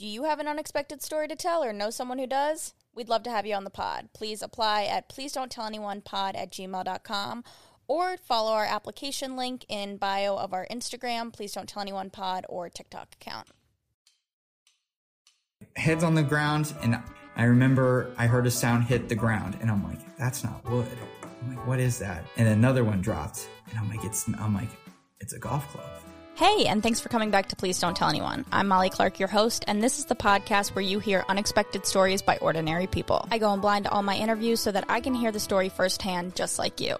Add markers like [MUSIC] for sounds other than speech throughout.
Do you have an unexpected story to tell or know someone who does? We'd love to have you on the pod. Please apply at please don't tell anyone pod at gmail.com or follow our application link in bio of our Instagram, please don't tell anyone pod or TikTok account. Heads on the ground, and I remember I heard a sound hit the ground, and I'm like, that's not wood. I'm like, what is that? And another one dropped, and I'm like, it's I'm like, it's a golf club. Hey, and thanks for coming back to Please Don't Tell Anyone. I'm Molly Clark, your host, and this is the podcast where you hear unexpected stories by ordinary people. I go in blind to all my interviews so that I can hear the story firsthand, just like you.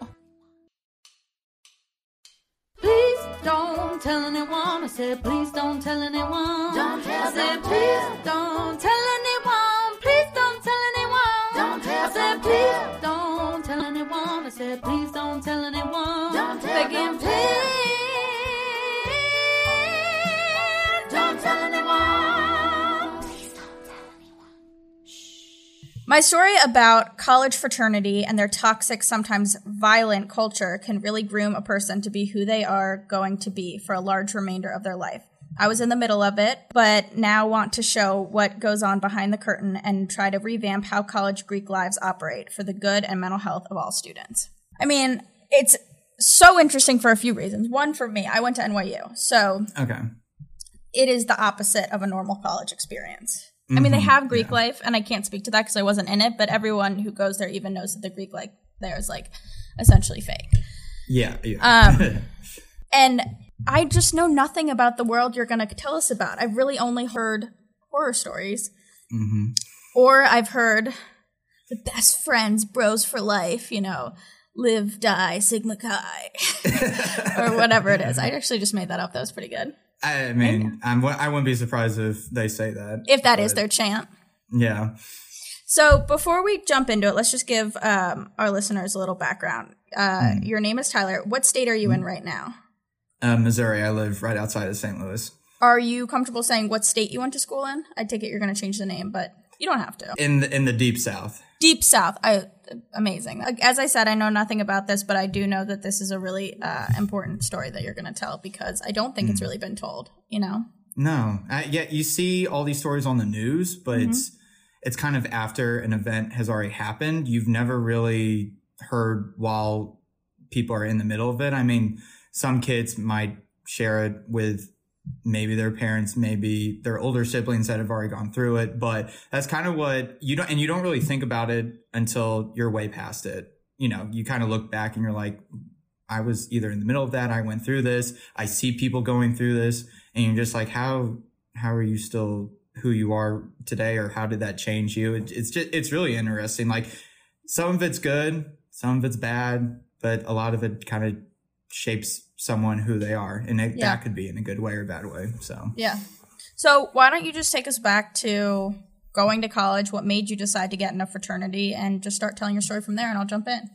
Please don't tell anyone. I said, please don't tell anyone. Don't tell, I said, please don't tell anyone. Please don't tell anyone. Don't tell, anyone. I said, please don't tell anyone. I said, please don't tell anyone. Don't tell, Begging, please. My story about college fraternity and their toxic, sometimes violent culture can really groom a person to be who they are going to be for a large remainder of their life. I was in the middle of it, but now want to show what goes on behind the curtain and try to revamp how college Greek lives operate for the good and mental health of all students. I mean, it's so interesting for a few reasons. One, for me, I went to NYU. So Okay. it is the opposite of a normal college experience. I mean, they have Greek life, and I can't speak to that because I wasn't in it, but everyone who goes there even knows that the Greek life there is like essentially fake. Yeah. yeah. Um, [LAUGHS] And I just know nothing about the world you're going to tell us about. I've really only heard horror stories, hmm or I've heard the best friends, bros for life, you know, live, die, Sigma Chi, [LAUGHS] or whatever it is. I [LAUGHS] actually just made that up. That was pretty good. I mean, I'm, I wouldn't be surprised if they say that. If that is their chant. Yeah. So before we jump into it, let's just give um, our listeners a little background. Uh, Your name is Tyler. What state are you in right now? Uh, Missouri. I live right outside of St. Louis. Are you comfortable saying what state you went to school in? I take it you're going to change the name, but you don't have to. In the, in the deep south. Deep South. I, amazing. As I said, I know nothing about this, but I do know that this is a really uh, important story that you're going to tell because I don't think it's really been told. You know? No, uh, yeah, you see all these stories on the news, but Mm-hmm. it's it's kind of after an event has already happened. You've never really heard while people are in the middle of it. I mean, some kids might share it with maybe their parents, maybe their older siblings that have already gone through it, but that's kind of what you don't and you don't really think about it until you're way past it. You know, you kind of look back and you're like I was either in the middle of that, I went through this, I see people going through this, and you're just like, how how are you still who you are today, or how did that change you? It, it's just it's really interesting. Like some of it's good, some of it's bad, but a lot of it kind of shapes someone who they are, and it, Yeah. that could be in a good way or bad way. So Yeah. So why don't you just take us back to going to college? What made you decide to get in a fraternity, and just start telling your story from there, and I'll jump in.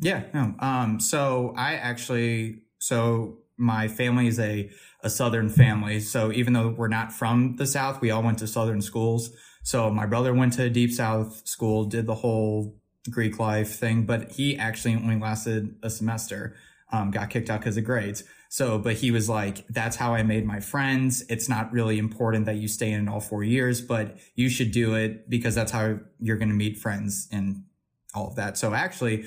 Yeah, no. Um, so I actually, so my family is a, a Southern family. So even though we're not from the South, we all went to Southern schools. So my brother went to a deep South school, did the whole Greek life thing, but he actually only lasted a semester. Um, got kicked out because of grades. So, but he was like, that's how I made my friends. It's not really important that you stay in all four years, but you should do it because that's how you're going to meet friends and all of that. So actually,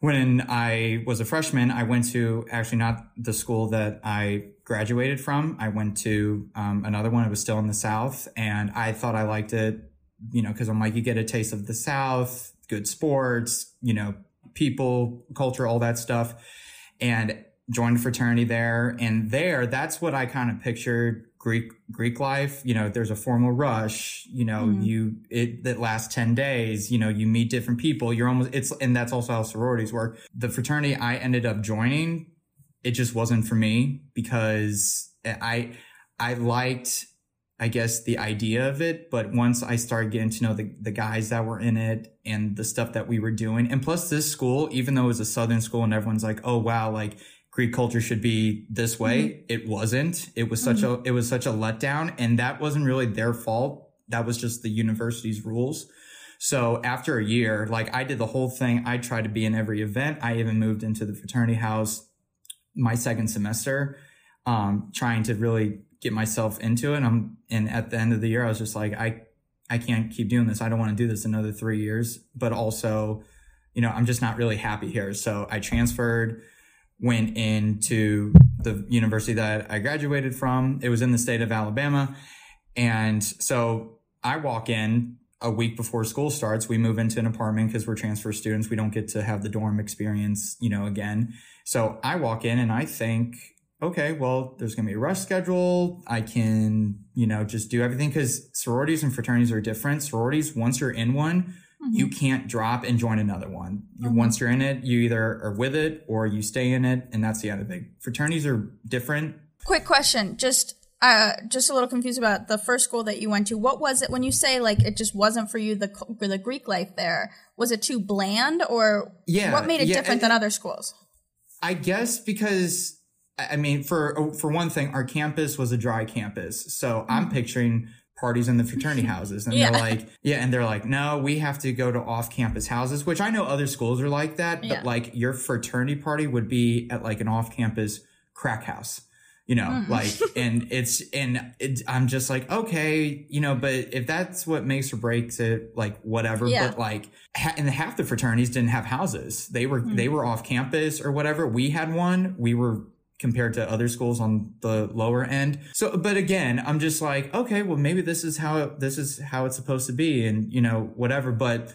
when I was a freshman, I went to actually not the school that I graduated from. I went to um, another one. It was still in the South, and I thought I liked it, you know, because I'm like, you get a taste of the South, good sports, you know, people, culture, all that stuff, and joined a fraternity there. And there, that's what I kind of pictured Greek Greek life, you know, there's a formal rush, you know, Mhm. you it that lasts 10 days, you know, you meet different people. You're almost it's and that's also how sororities work. The fraternity I ended up joining, it just wasn't for me because I I liked I guess the idea of it, but once I started getting to know the, the guys that were in it and the stuff that we were doing, and plus this school, even though it was a Southern school and everyone's like, oh wow, like Greek culture should be this way, it wasn't. It was such a it was such a letdown, and that wasn't really their fault. That was just the university's rules. So after a year, like I did the whole thing. I tried to be in every event. I even moved into the fraternity house my second semester, um, trying to really get myself into it. I'm, and at the end of the year, I was just like, I, I can't keep doing this. I don't want to do this another three years, but also, you know, I'm just not really happy here. So I transferred, went into the university that I graduated from. It was in the state of Alabama. And so I walk in a week before school starts. We move into an apartment because we're transfer students. We don't get to have the dorm experience, you know, again. So I walk in and I think, okay, well, there's going to be a rush schedule. I can, you know, just do everything because sororities and fraternities are different. Sororities, once you're in one, you can't drop and join another one. You, Once you're in it, you either are with it or you stay in it, and that's the other it. Fraternities are different. Quick question, just uh, just a little confused about the first school that you went to. What was it when you say like it just wasn't for you the the Greek life there? Was it too bland, or Yeah, what made it yeah, different than other schools? I guess because I mean, for oh, for one thing, our campus was a dry campus, so I'm mm-hmm. picturing parties in the fraternity [LAUGHS] houses, and Yeah. they're like, yeah, and they're like, no, we have to go to off-campus houses, which I know other schools are like that, Yeah. but like your fraternity party would be at like an off-campus crack house. You know, mm-hmm. like, and it's, and I'm just like, okay, you know, but if that's what makes or breaks it, like, whatever. Yeah. But like, ha- and half the fraternities didn't have houses. They were, they mm-hmm. were off campus or whatever. We had one. We were compared to other schools on the lower end. So, but again, I'm just like, okay, well, maybe this is how it, this is how it's supposed to be, and you know, whatever. But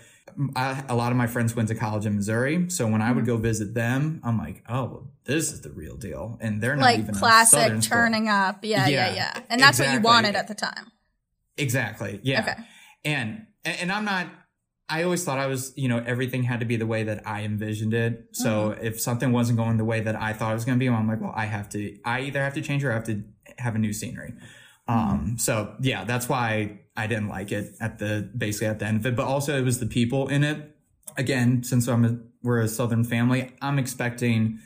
I, a lot of my friends went to college in Missouri, so when I would mm-hmm. go visit them, I'm like, oh, well, this is the real deal, and they're not Like even classic Southern school. turning up, yeah, yeah, Yeah, yeah, and that's what you wanted at the time. Exactly. Yeah. Okay. And and and I'm not I always thought I was, you know, everything had to be the way that I envisioned it. So Mm-hmm. if something wasn't going the way that I thought it was going to be, I'm like, well, I have to I either have to change or I have to have a new scenery. Mm-hmm. Um so yeah, that's why I didn't like it at the basically at the end of it, but also it was the people in it. Again, since I'm a, we're a southern family, I'm expecting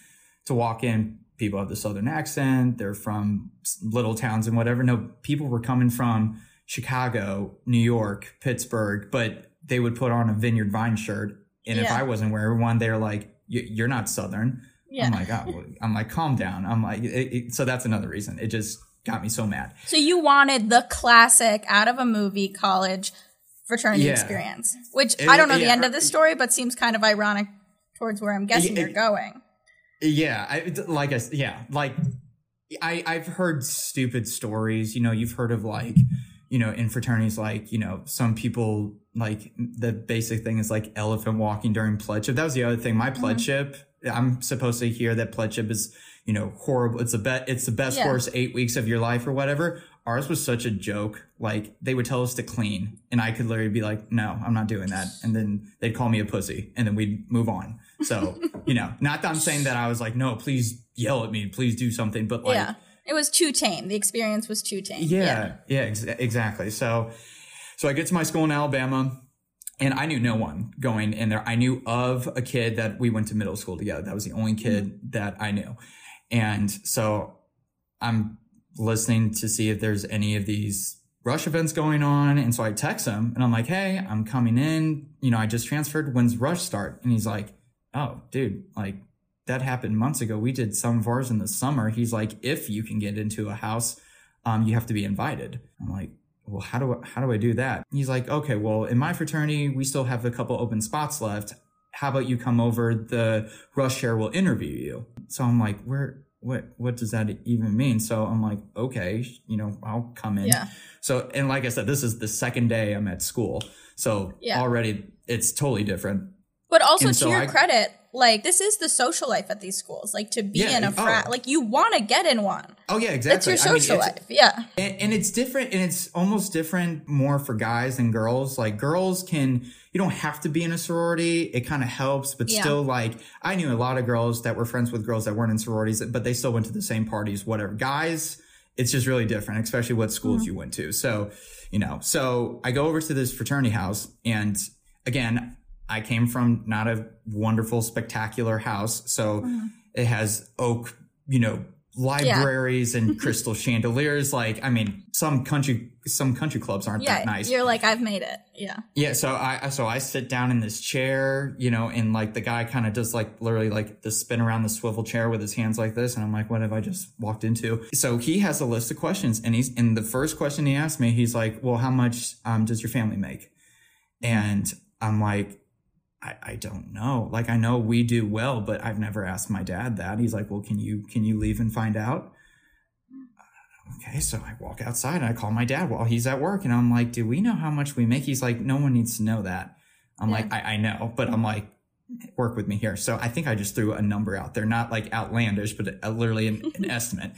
to walk in people have the southern accent they're from little towns and whatever no people were coming from chicago new york pittsburgh but they would put on a vineyard vine shirt and if i wasn't wearing one they're like you're not southern Yeah. i'm like oh, i'm like calm down i'm like it, it, so that's another reason it just got me so mad So you wanted the classic out of a movie college fraternity Yeah. experience, which It- I don't know the yeah, end of the story, but seems kind of ironic towards where I'm guessing Yeah, you're going. Yeah, I, like I yeah, like I I've heard stupid stories. You know, you've heard of like you know in fraternities like you know some people like the basic thing is like elephant walking during pledgeship. That was the other thing. My mm-hmm. pledgeship, I'm supposed to hear that pledgeship is you know horrible. It's a bet. It's the best Yeah. worst eight weeks of your life or whatever. Ours was such a joke. Like they would tell us to clean, and I could literally be like, "No, I'm not doing that," and then they'd call me a pussy, and then we'd move on. So you know, not that I'm saying that I was like, "No, please yell at me, please do something," but like, yeah. It was too tame. The experience was too tame. yeah, yeah, ex- exactly. So, so I get to my school in Alabama, and I knew no one going in there. I knew of a kid that we went to middle school together. That was the only kid mm-hmm. that I knew, and so I'm listening to see if there's any of these rush events going on. And so I text him, and I'm like, "Hey, I'm coming in. You know, I just transferred. When's rush start?" And he's like, "Oh, dude, like." That happened months ago. We did some of ours in the summer. He's like, if you can get into a house, um, you have to be invited. I'm like, well, how do I, how do I do that? He's like, okay, well, in my fraternity, we still have a couple open spots left. How about you come over? The rush chair will interview you. So I'm like, where, what, what does that even mean? So I'm like, okay, you know, I'll come in. Yeah. So, and like I said, this is the second day I'm at school. So Yeah. already it's totally different. But also And to so your I- credit, like this is the social life at these schools. Like to be Yeah, in a oh. frat, like you want to get in one. Oh yeah, exactly. That's your I mean, social it's- life. Yeah. and, and it's different and it's almost different more for guys than girls like girls can you don't have to be in a sorority it kind of helps but Yeah. still like i knew a lot of girls that were friends with girls that weren't in sororities but they still went to the same parties whatever guys it's just really different especially what schools mm-hmm. you went to so you know so i go over to this fraternity house and again i came from not a wonderful spectacular house so it has oak you know libraries and [LAUGHS] crystal chandeliers like i mean some country some country clubs aren't Yeah. that nice You're like, I've made it. Yeah. yeah so i so i sit down in this chair you know and like the guy kind of does like literally like the spin around the swivel chair with his hands like this and i'm like what have i just walked into so he has a list of questions and he's and the first question he asked me he's like well how much um, does your family make and i'm like I, I don't know. Like I know we do well, but I've never asked my dad that. He's like, well, can you can you leave and find out? Okay, so I walk outside and I call my dad while he's at work, and I'm like, do we know how much we make? He's like, no one needs to know that. I'm Yeah. like, I, I know, but I'm like, work with me here. So I think I just threw a number out there, not like outlandish, but a, literally an, an [LAUGHS] estimate.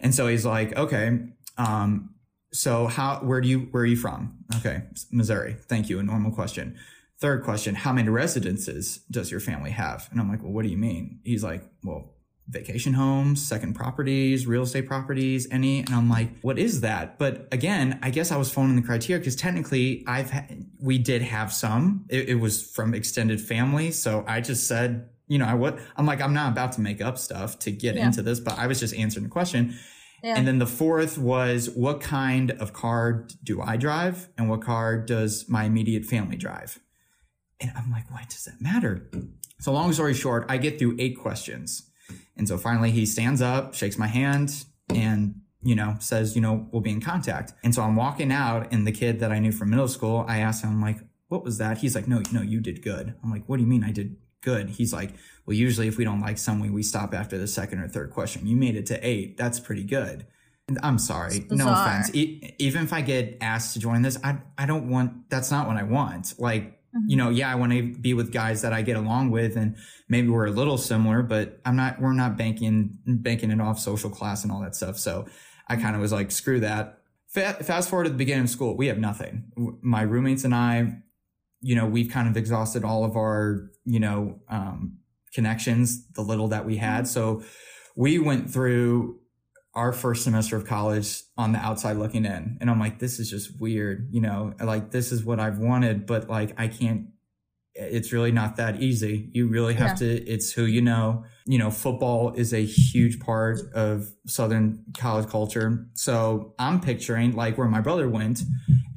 And so he's like, okay, um, so how, where do you, where are you from? Okay. Missouri. Thank you. A normal question. Third question, how many residences does your family have? And I'm like, well, what do you mean? He's like, well, vacation homes, second properties, real estate properties, any. And I'm like, what is that? But again, I guess I was phoning the criteria because technically I've, ha- we did have some. It, it was from extended family. So I just said, you know, I would, I'm like, I'm not about to make up stuff to get Yeah. into this, but I was just answering the question. Yeah. And then the fourth was what kind of car do I drive and what car does my immediate family drive? And I'm like, why does that matter? So long story short, I get through eight questions. And so finally he stands up, shakes my hand and, you know, says, you know, we'll be in contact. And so I'm walking out and the kid that I knew from middle school, I asked him, I'm like, what was that? He's like, no, no, you did good. I'm like, what do you mean I did good? He's like, well, usually if we don't like someone, we stop after the second or third question. You made it to eight. That's pretty good. And I'm sorry. No offense. E- even if I get asked to join this, I, I don't want, that's not what I want. Like, you know, yeah, I want to be with guys that I get along with and maybe we're a little similar, but I'm not, we're not banking, banking it off social class and all that stuff. So I kind of was like, screw that. Fa- fast forward to the beginning of school, we have nothing. My roommates and I, you know, we've kind of exhausted all of our, you know, um, connections, the little that we had. So we went through our first semester of college on the outside looking in. And I'm like, this is just weird. You know, like this is what I've wanted, but like I can't, it's really not that easy. You really have to, it's who you know. You know, football is a huge part of Southern college culture. So I'm picturing like where my brother went,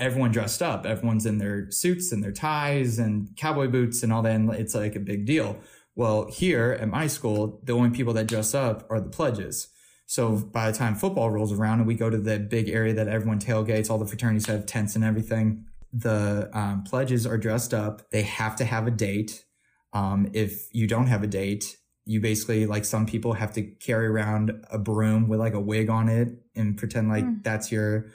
everyone dressed up. Everyone's in their suits and their ties and cowboy boots and all that. And it's like a big deal. Well, here at my school, the only people that dress up are the pledges. So by the time football rolls around and we go to the big area that everyone tailgates, all the fraternities have tents and everything. The um, pledges are dressed up. They have to have a date. Um, if you don't have a date, you basically like some people have to carry around a broom with like a wig on it and pretend like Mm. that's your,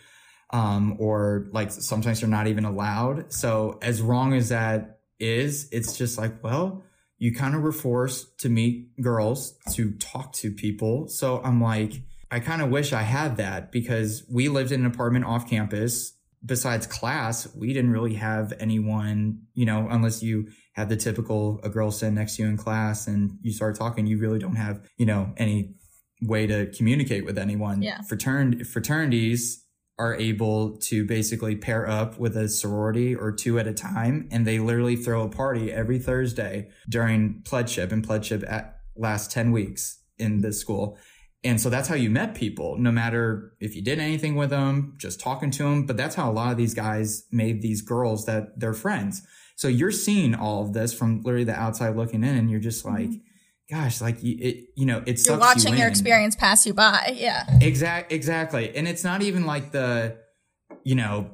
um, or like sometimes they're not even allowed. So as wrong as that is, it's just like, well, you kind of were forced to meet girls to talk to people. So I'm like, I kind of wish I had that because we lived in an apartment off campus. Besides class, we didn't really have anyone, you know, unless you had the typical a girl sitting next to you in class and you start talking, you really don't have, you know, any way to communicate with anyone. Yeah. Fratern- fraternities are able to basically pair up with a sorority or two at a time and they literally throw a party every Thursday during pledgeship and pledgeship at last 10 weeks in this school. And so that's how you met people, no matter if you did anything with them, just talking to them. But that's how a lot of these guys made these girls that they're friends. So you're seeing all of this from literally the outside looking in, and you're just like, mm-hmm. Gosh, like you, it, you know, it sucks Mm-hmm. You're watching you your experience pass you by. [LAUGHS] Yeah. Exact, exactly. And it's not even like the, you know,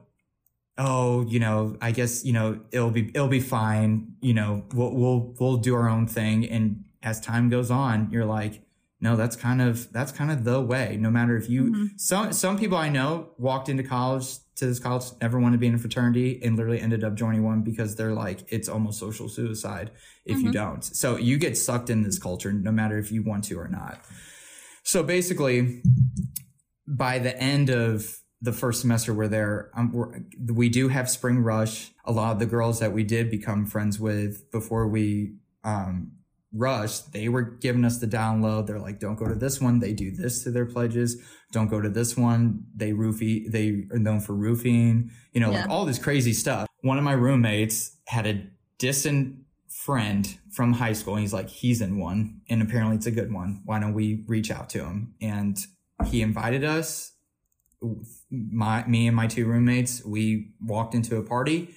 oh, you know, I guess you know it'll be it'll be fine. You know, we'll we'll we'll do our own thing. And as time goes on, you're like, no, that's kind of that's kind of the way. No matter if you Mm-hmm. some some people I know walked into college to this college never wanted to be in a fraternity and literally ended up joining one because they're like it's almost social suicide if Mm-hmm. you don't. So you get sucked in this culture no matter if you want to or not. So basically, by the end of the first semester we're there, um, we're, we do have spring rush. A lot of the girls that we did become friends with before we um, rushed, they were giving us the download. They're like, don't go to this one. They do this to their pledges. Don't go to this one. They roofie, they are known for roofing, you know, like all this crazy stuff. One of my roommates had a distant friend from high school. And he's like, he's in one and apparently it's a good one. Why don't we reach out to him? And he invited us my me and my two roommates we walked into a party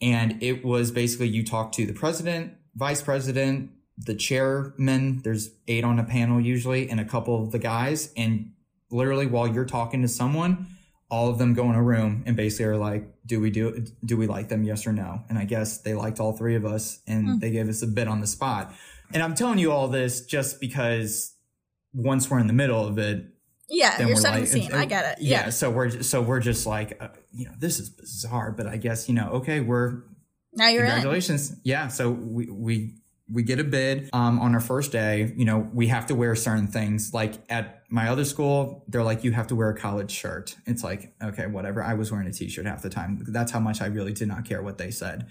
and it was basically you talk to the president vice president the chairman there's eight on a panel usually and a couple of the guys and literally while you're talking to someone all of them go in a room and basically are like do we do do we like them yes or no and i guess they liked all three of us and they gave us a bit on the spot and i'm telling you all this just because once we're in the middle of it Yeah, you're setting like, the scene. uh, I get it. Yeah. Yeah. So we're so we're just like, uh, you know, this is bizarre, but I guess you know, okay, we're Now you're in. congratulations. Yeah. So we we we get a bid um, on our first day. You know, we have to wear certain things. Like at my other school, they're like, you have to wear a college shirt. It's like, okay, whatever. I was wearing a t-shirt half the time. That's how much I really did not care what they said.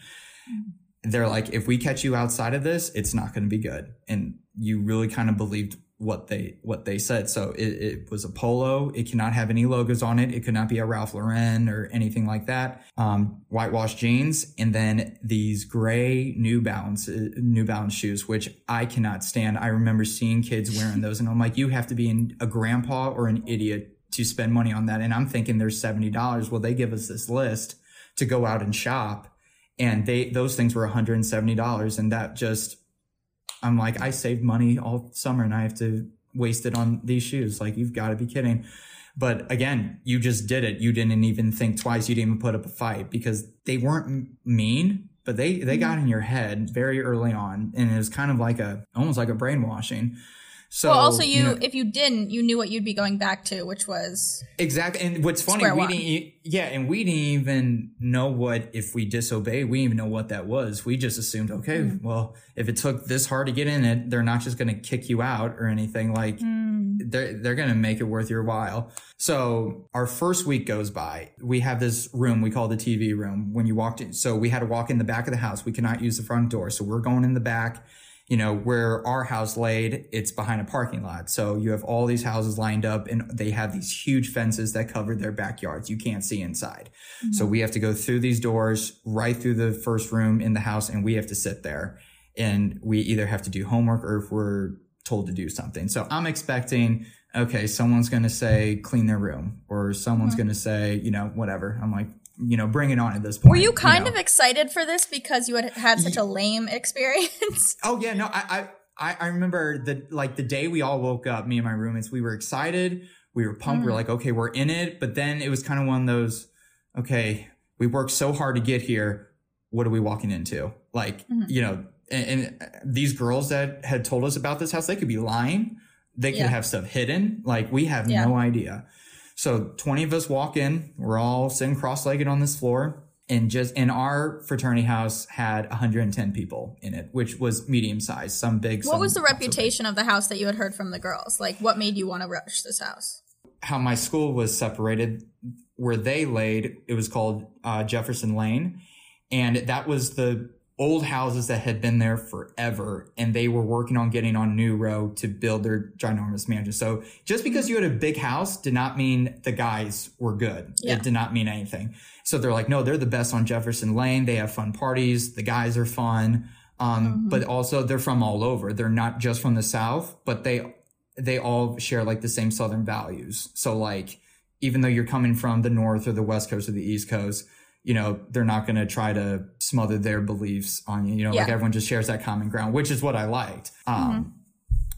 They're like, if we catch you outside of this, it's not going to be good. And you really kind of believed what they what they said. So it, it was a polo. It cannot have any logos on it. It could not be a Ralph Lauren or anything like that. Um, whitewashed jeans, and then these gray New Balance uh, New Balance shoes, which I cannot stand. I remember seeing kids wearing those, and I'm like, you have to be an, a grandpa or an idiot to spend money on that. And I'm thinking there's seventy dollars. Well, they give us this list to go out and shop, and they those things were 170 dollars, and that just I'm like, I saved money all summer and I have to waste it on these shoes. Like, you've got to be kidding. But again, you just did it. You didn't even think twice. You didn't even put up a fight because they weren't mean, but they, they mm-hmm. got in your head very early on. And it was kind of like a, almost like a brainwashing. So, well, also you, know- if you didn't, you knew what you'd be going back to, which was Exactly. And what's funny, we one. didn't, yeah, and we didn't even know what, if we disobey, we didn't even know what that was. We just assumed, okay, Mm. well, if it took this hard to get in it, they're not just going to kick you out or anything. Like, Mm. they're, they're going to make it worth your while. So our first week goes by. We have this room we call the TV room when you walked in. So we had to walk in the back of the house. We cannot use the front door. So we're going in the back you know, where our house laid, it's behind a parking lot. So you have all these houses lined up and they have these huge fences that cover their backyards. You can't see inside. So mm-hmm. we have to go through these doors right through the first room in the house and we have to sit there and we either have to do homework or if we're told to do something. So I'm expecting, okay, someone's going to say clean their room or someone's going to say, you know, whatever. I'm like, you know, bring it on at this point. Were you kind know. of excited for this because you had had such a lame experience? [LAUGHS] Oh yeah, no, I, I I remember the like the day we all woke up, me and my roommates, we were excited, we were pumped, we are mm. like, okay, we're in it. But then it was kind of one of those, okay, we worked so hard to get here. What are we walking into? Like, mm-hmm. you know, and, and uh, these girls that had told us about this house, they could be lying. They could Yeah. have stuff hidden. Like we have Yeah. no idea. So 20 of us walk in, we're all sitting cross-legged on this floor. And just in our fraternity house had 110 people in it, which was medium sized, some big. what some was the reputation of the house that you had heard from the girls? Like, what made you want to rush this house? How my school was separated, where they laid, it was called uh, Jefferson Lane, and that was the old houses that had been there forever, and they were working on getting on New Row to build their ginormous mansion. So just because you had a big house did not mean the guys were good. Yeah. It did not mean anything. So they're like, no, they're the best on Jefferson Lane. They have fun parties. The guys are fun. Um, but also they're from all over. They're not just from the South, but they, they all share like the same Southern values. So like, even though you're coming from the North or the West Coast or the East Coast, you know, they're not going to try to smother their beliefs on you. You know, like everyone just shares that common ground, which is what I liked. Um,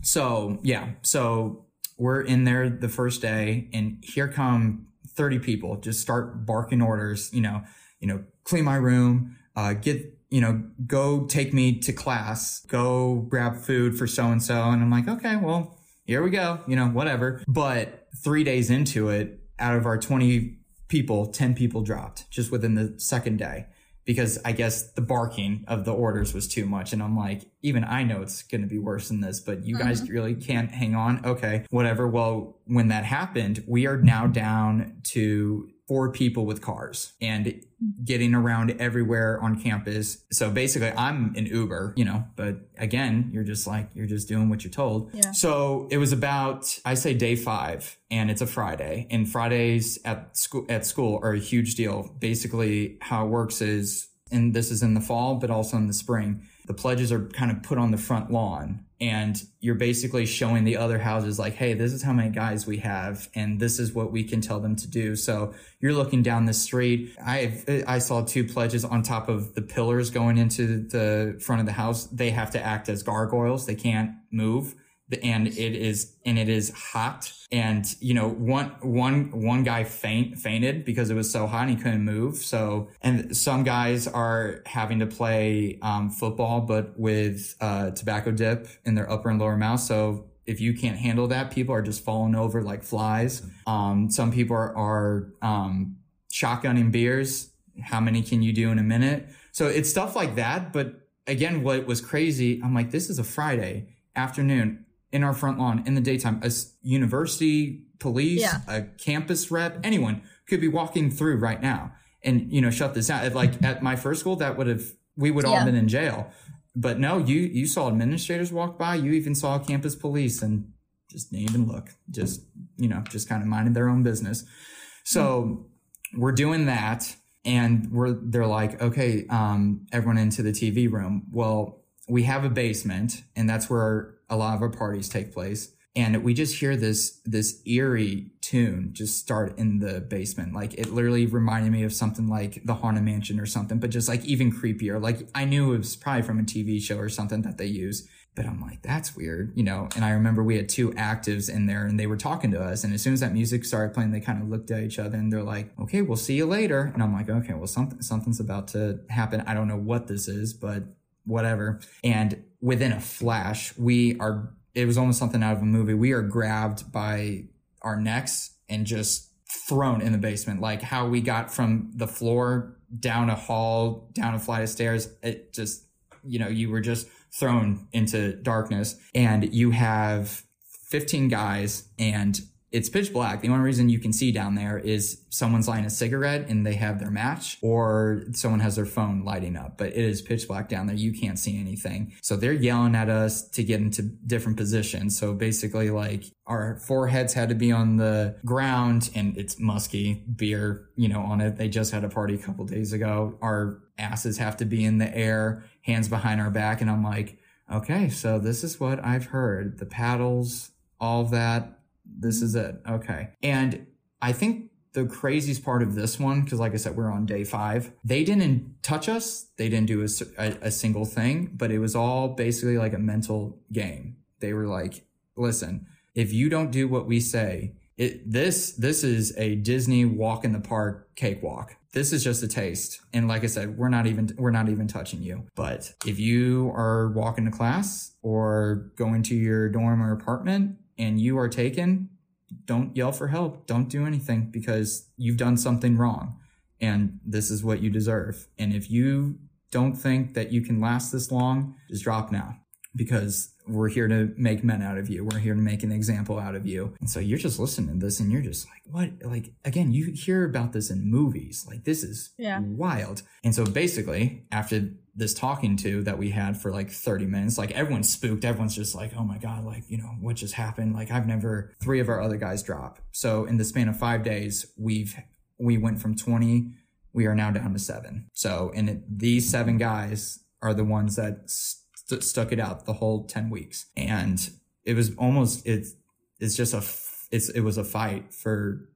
so yeah, so we're in there the first day and here come 30 people just start barking orders, you know, you know, clean my room, uh, get, you know, go take me to class, go grab food for so and so. And I'm like, okay, well, here we go, you know, whatever. But three days into it, out of our 20 people, 10 people dropped just within the second day because I guess the barking of the orders was too much. And I'm like, even I know it's going to be worse than this, but you guys mm-hmm. really can't hang on. Okay, whatever. Well, when that happened, we are now down to four people with cars and getting around everywhere on campus. So basically I'm an Uber, you know, but again, you're just like, you're just doing what you're told. Yeah. So it was about, I say day five and it's a Friday and Fridays at school, at school are a huge deal. Basically how it works is, and this is in the fall, but also in the spring, the pledges are kind of put on the front lawn and you're basically showing the other houses like hey this is how many guys we have and this is what we can tell them to do. So you're looking down the street. I i saw two pledges on top of the pillars going into the front of the house. They have to act as gargoyles. They can't move and it is and it is hot. And you know one one one guy faint fainted because it was so hot and he couldn't move. So and some guys are having to play um, football but with uh, tobacco dip in their upper and lower mouth. So if you can't handle that people are just falling over like flies. Um, some people are, are um, shotgunning beers. How many can you do in a minute? So it's stuff like that. But again what was crazy i'm like this is a friday afternoon in our front lawn in the daytime. A university police, Yeah. a campus rep, anyone could be walking through right now and you know shut this down. Like at my first school, that would have we would all Yeah. been in jail. But no, you you saw administrators walk by. You even saw campus police and just didn't even look. Just you know, just kind of minding their own business. So we're doing that and we're they're like okay um, everyone into the tv room well we have a basement and that's where a lot of our parties take place and we just hear this this eerie tune just start in the basement like it literally reminded me of something like the haunted mansion or something but just like even creepier like i knew it was probably from a tv show or something that they use but I'm like, that's weird, you know. And I remember we had two actives in there and they were talking to us. And as soon as that music started playing, they kind of looked at each other and they're like, okay, we'll see you later. And I'm like, okay, well, something, something's about to happen. I don't know what this is, but whatever. And within a flash, we are, it was almost something out of a movie. We are grabbed by our necks and just thrown in the basement. Like how we got from the floor down a hall, down a flight of stairs. It just, you know, you were just thrown into darkness and you have 15 guys and it's pitch black. The only reason you can see down there is someone's lighting a cigarette and they have their match or someone has their phone lighting up, but it is pitch black down there. You can't see anything. So they're yelling at us to get into different positions. So basically like our foreheads had to be on the ground and it's musky beer, you know, on it. They just had a party a couple days ago. Our asses have to be in the air, hands behind our back. And I'm like, okay, so this is what I've heard. The paddles, all that this is it. Okay. And I think the craziest part of this one, because like I said, we're on day five, they didn't touch us. They didn't do a single thing, but it was all basically like a mental game. They were like, listen, if you don't do what we say, it, this, this is a Disney walk in the park cakewalk. This is just a taste. And like I said, we're not even, we're not even touching you. But if you are walking to class or going to your dorm or apartment and you are taken, don't yell for help. Don't do anything because you've done something wrong and this is what you deserve. And if you don't think that you can last this long, just drop now because we're here to make men out of you. We're here to make an example out of you. And so you're just listening to this and you're just like, what? Like, again, you hear about this in movies. Like, this is Yeah. wild. And so basically, after this talking to that we had for like 30 minutes, like everyone's spooked. Everyone's just like, oh my God, like, you know, what just happened? Like, I've never, three of our other guys drop. So in the span of five days, we've, we went from 20, we are now down to seven. So, and it, these seven guys are the ones that st- stuck it out the whole 10 weeks. And it was almost, it's, it's just a, f- it's, it was a fight for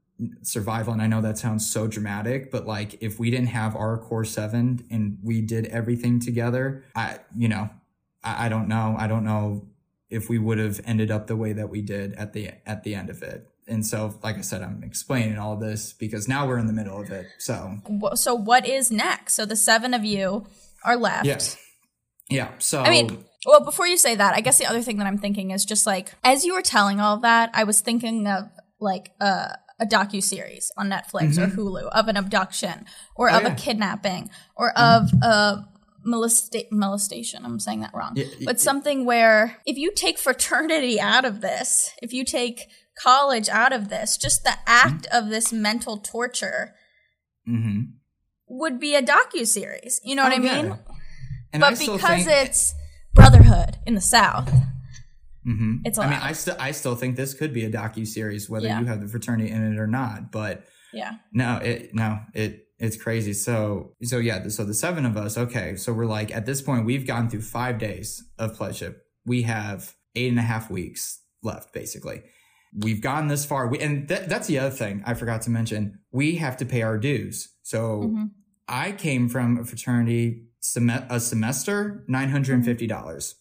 survival. And I know that sounds so dramatic, but like if we didn't have our core seven and we did everything together, I, you know, I, I don't know. I don't know if we would have ended up the way that we did at the, at the end of it. And so, like I said, I'm explaining all this because now we're in the middle of it. So So what is next? So the seven of you are left. Yes. Yeah. So I mean, Well, before you say that, I guess the other thing that I'm thinking is just like as you were telling all that, I was thinking of like a a docu series on Netflix or Hulu of an abduction or Mm-hmm. Oh, of yeah. Mm-hmm. a kidnapping or of a molesta- molestation. I'm saying that wrong, Yeah, but something where if you take fraternity out of this, if you take college out of this, just the act of this mental torture hmm would be a docu series. You know what Oh, I mean? And But still because think- it's brotherhood in the South, Mhm. it's I mean. I still I still think this could be a docu series, whether Yeah. you have the fraternity in it or not. But yeah. no, it no, it it's crazy. So so yeah, so the seven of us, okay. So we're like at this point, we've gone through five days of pledgeship. We have eight and a half weeks left, basically. We've gone this far, we, and th- that's the other thing I forgot to mention. We have to pay our dues. So Mhm. I came from a fraternity sem- a semester, nine hundred and fifty dollars,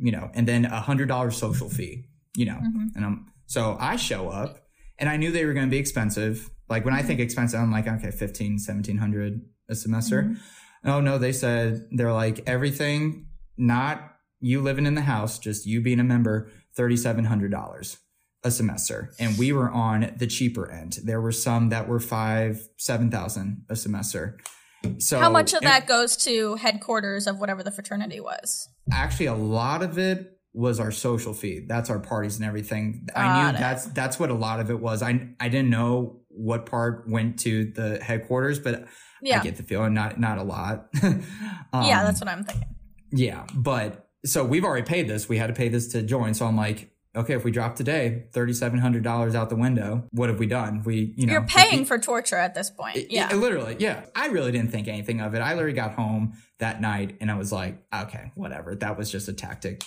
you know, and then a hundred dollar social fee, you know, Mhm. and I'm so I show up, and I knew they were going to be expensive. Like when I think expensive, I'm like, okay, 15, 1700 a semester. Oh no, they said they're like everything, not you living in the house, just you being a member, thirty seven hundred dollars a semester, and we were on the cheaper end. There were some that were five, seven thousand a semester. So How much of that goes to headquarters of whatever the fraternity was? Actually, a lot of it was our social fee. That's our parties and everything. I knew it. that's that's what a lot of it was. I I didn't know what part went to the headquarters, but Yeah. I get the feeling not not a lot. [LAUGHS] Um, yeah, that's what I'm thinking. Yeah, but so we've already paid this. We had to pay this to join. So I'm like, okay, if we drop today, thirty seven hundred dollars out the window, what have we done? We, you know, You're paying for torture at this point. it- Yeah. it- literally, yeah. I really didn't think anything of it. I literally got home that night and I was like, okay, whatever. That was just a tactic.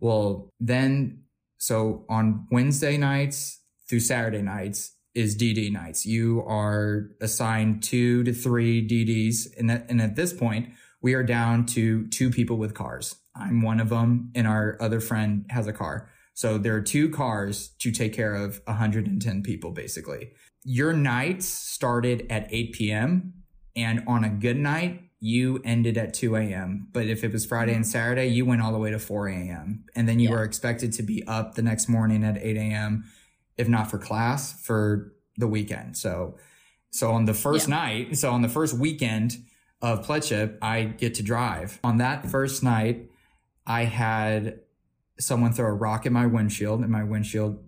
Well, then, so on Wednesday nights through Saturday nights is DD nights. You are assigned two to three DDs. And, that, and at this point, we are down to two people with cars. I'm one of them, and our other friend has a car. So there are two cars to take care of 110 people, basically your nights started at 8 p.m. and on a good night, you ended at 2 a.m. But if it was Friday and Saturday, you went all the way to 4 a.m. And then you Yeah. were expected to be up the next morning at 8 a.m., if not for class, for the weekend. So, so on the first Yeah. night, so on the first weekend of pledgeship, I get to drive. On that first night, I had someone throw a rock at my windshield and my windshield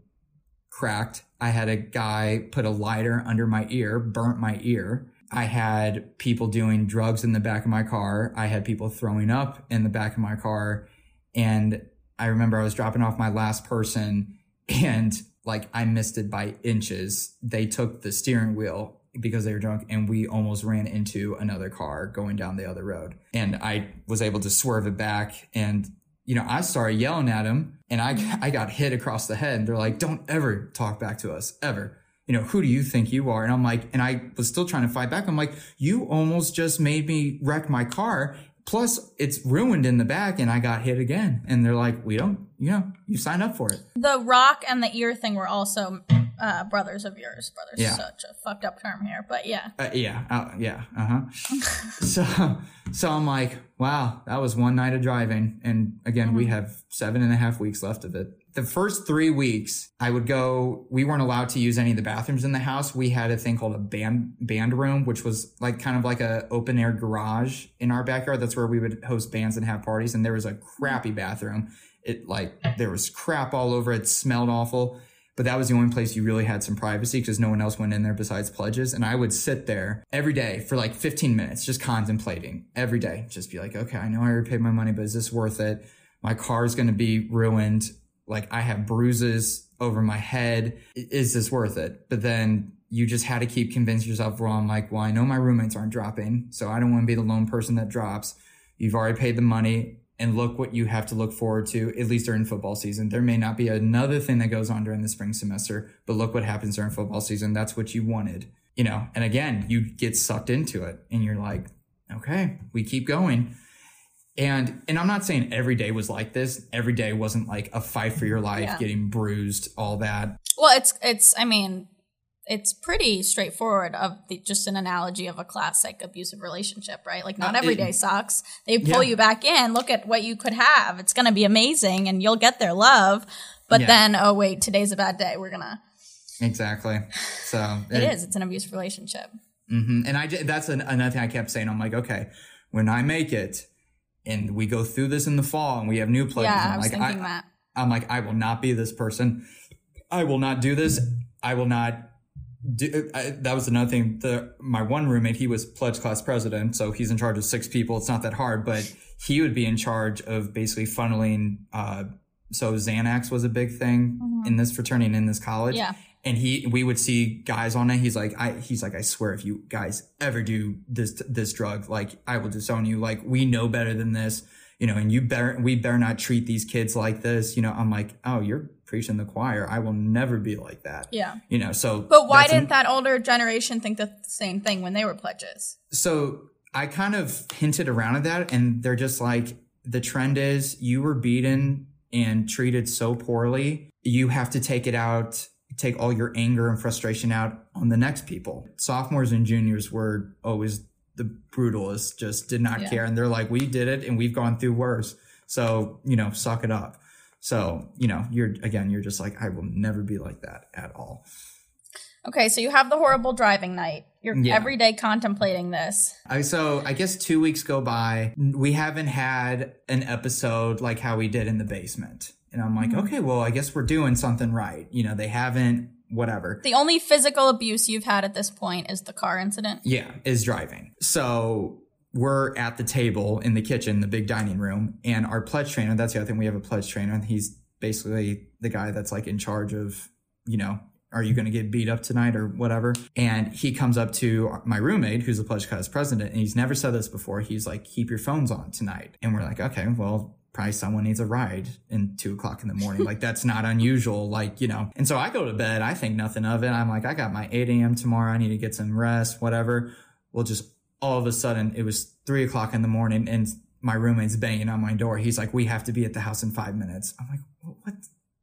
cracked. I had a guy put a lighter under my ear, burnt my ear. I had people doing drugs in the back of my car. I had people throwing up in the back of my car. And I remember I was dropping off my last person [LAUGHS] and like I missed it by inches. They took the steering wheel because they were drunk and we almost ran into another car going down the other road. And I was able to swerve it back and you know, I started yelling at him and I, [LAUGHS] I got hit across the head. And they're like, don't ever talk back to us, ever. You know, who do you think you are? And I'm like, and I was still trying to fight back. I'm like, you almost just made me wreck my car. Plus, it's ruined in the back and I got hit again. And they're like, we don't, you know, you signed up for it. The rock and the ear thing were also uh, brothers of yours. Brothers, Yeah. such a fucked up term here, but yeah. Uh, yeah, uh, yeah, uh huh. [LAUGHS] so, so I'm like, wow, that was one night of driving, and again, we have seven and a half weeks left of it. The first three weeks, I would go. We weren't allowed to use any of the bathrooms in the house. We had a thing called a band band room, which was like kind of like a open air garage in our backyard. That's where we would host bands and have parties. And there was a crappy bathroom. It like there was crap all over. It smelled awful but that was the only place you really had some privacy because no one else went in there besides pledges. And I would sit there every day for like 15 minutes, just contemplating every day, just be like, okay, I know I already paid my money, but is this worth it? My car is going to be ruined. Like I have bruises over my head. Is this worth it? But then you just had to keep convincing yourself, well, I'm like, well, I know my roommates aren't dropping. So I don't want to be the lone person that drops. You've already paid the money and look what you have to look forward to, at least during football season. There may not be another thing that goes on during the spring semester, but look what happens during football season. That's what you wanted, you know? And again, you get sucked into it and you're like, okay, we keep going. And, and I'm not saying every day was like this. Every day wasn't like a fight for your life, Yeah. getting bruised, all that. Well, it's it's. I mean, it's pretty straightforward of the, just an analogy of a classic abusive relationship, right? Like not every it- day sucks. They pull Yeah. you back in. Look at what you could have. It's going to be amazing and you'll get their love. But Yeah. then, oh wait, today's a bad day. We're going to, Exactly. So [LAUGHS] it is. It's an abusive relationship. hmm And I that's an, another thing I kept saying. I'm like, okay, when I make it and we go through this in the fall and we have new pledges, yeah, I'm I was like, thinking I, that. I'm like, I will not be this person. I will not do this. I will not do. I, that was another thing. The my one roommate, he was pledge class president, so he's in charge of six people. It's not that hard, but he would be in charge of basically funneling. Uh, so Xanax was a big thing in this fraternity and in this college. Yeah. And he, we would see guys on it. He's like, I, he's like, I swear, if you guys ever do this, this drug, like, I will disown you. Like, we know better than this, you know, and you better, we better not treat these kids like this. You know, I'm like, oh, you're preaching the choir. I will never be like that. Yeah. You know, so. But why didn't that older generation think the same thing when they were pledges? so I kind of hinted around at that, and they're just like, the trend is you were beaten and treated so poorly, you have to take it out, take all your anger and frustration out on the next people. Sophomores and juniors were always the brutalists, just did not Yeah. care. And they're like, we did it and we've gone through worse. So, you know, suck it up. So, you know, you're again, you're just like, I will never be like that at all. Okay, so you have the horrible driving night. You're Yeah. every day contemplating this. I so I guess two weeks go by. We haven't had an episode like how we did in the basement. And I'm like, mm-hmm. okay, well, I guess we're doing something right. You know, they haven't, whatever. The only physical abuse you've had at this point is the car incident. Yeah, is driving. So we're at the table in the kitchen, the big dining room, and our pledge trainer, that's the other thing, we have a pledge trainer, and he's basically the guy that's like in charge of, you know, are you going to get beat up tonight or whatever? And he comes up to my roommate, who's the pledge class president, and he's never said this before. He's like, keep your phones on tonight. And we're like, okay, well, probably someone needs a ride in two o'clock in the morning. like that's not unusual. Like, you know, and so I go to bed. I think nothing of it. I'm like, I got my 8 a.m. tomorrow. I need to get some rest, whatever. We'll just all of a sudden it was three o'clock in the morning and my roommate's banging on my door. He's like, we have to be at the house in five minutes. I'm like, what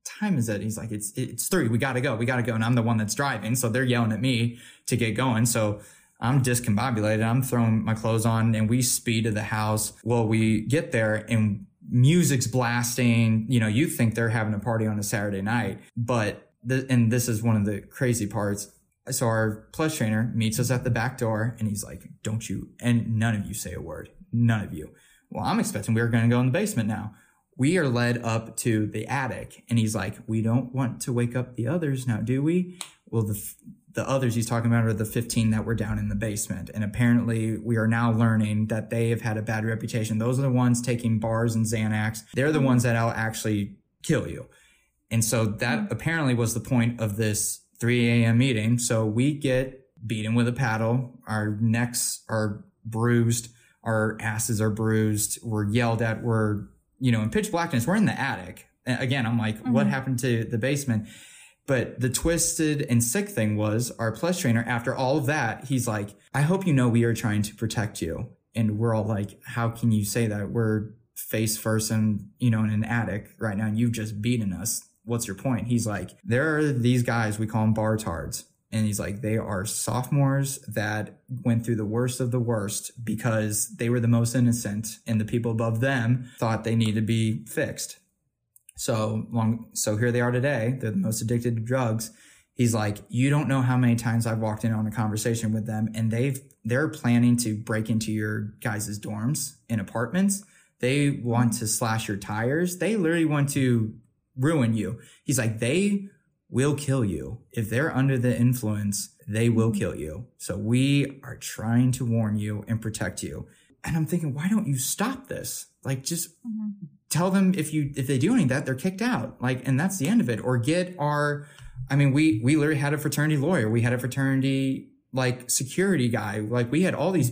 time is it? He's like, it's, it's three. We got to go. We got to go. And I'm the one that's driving. So they're yelling at me to get going. So I'm discombobulated. I'm throwing my clothes on and we speed to the house. Well, we get there and music's blasting. You know, you think they're having a party on a Saturday night, but the, and this is one of the crazy parts. So our pledge trainer meets us at the back door and he's like, don't you, and none of you say a word. None of you. Well, I'm expecting we are going to go in the basement now. We are led up to the attic and he's like, we don't want to wake up the others now, do we? Well, the, the others he's talking about are the 15 that were down in the basement. And apparently we are now learning that they have had a bad reputation. Those are the ones taking bars and Xanax. They're the ones that'll actually kill you. And so that apparently was the point of this 3 a.m. meeting. So we get beaten with a paddle. Our necks are bruised. Our asses are bruised. We're yelled at. We're, you know, in pitch blackness. We're in the attic. A- Again, I'm like, what mm-hmm. happened to the basement? But the twisted and sick thing was our pledge trainer, after all of that, he's like, I hope you know we are trying to protect you. And we're all like, how can you say that? We're face first and, you know, in an attic right now, and you've just beaten us. What's your point? He's like, there are these guys, we call them bartards. And he's like, they are sophomores that went through the worst of the worst because they were the most innocent and the people above them thought they needed to be fixed. So long, so here they are today. They're the most addicted to drugs. He's like, you don't know how many times I've walked in on a conversation with them and they've, they're planning to break into your guys' dorms and apartments. They want to slash your tires. They literally want to ruin you. He's like, they will kill you. If they're under the influence, they will mm-hmm. kill you. So we are trying to warn you and protect you. And I'm thinking, why don't you stop this? Like, just mm-hmm. tell them if you if they do any of that, they're kicked out. Like, and that's the end of it. Or get our, I mean, we we literally had a fraternity lawyer. We had a fraternity like security guy. Like, we had all these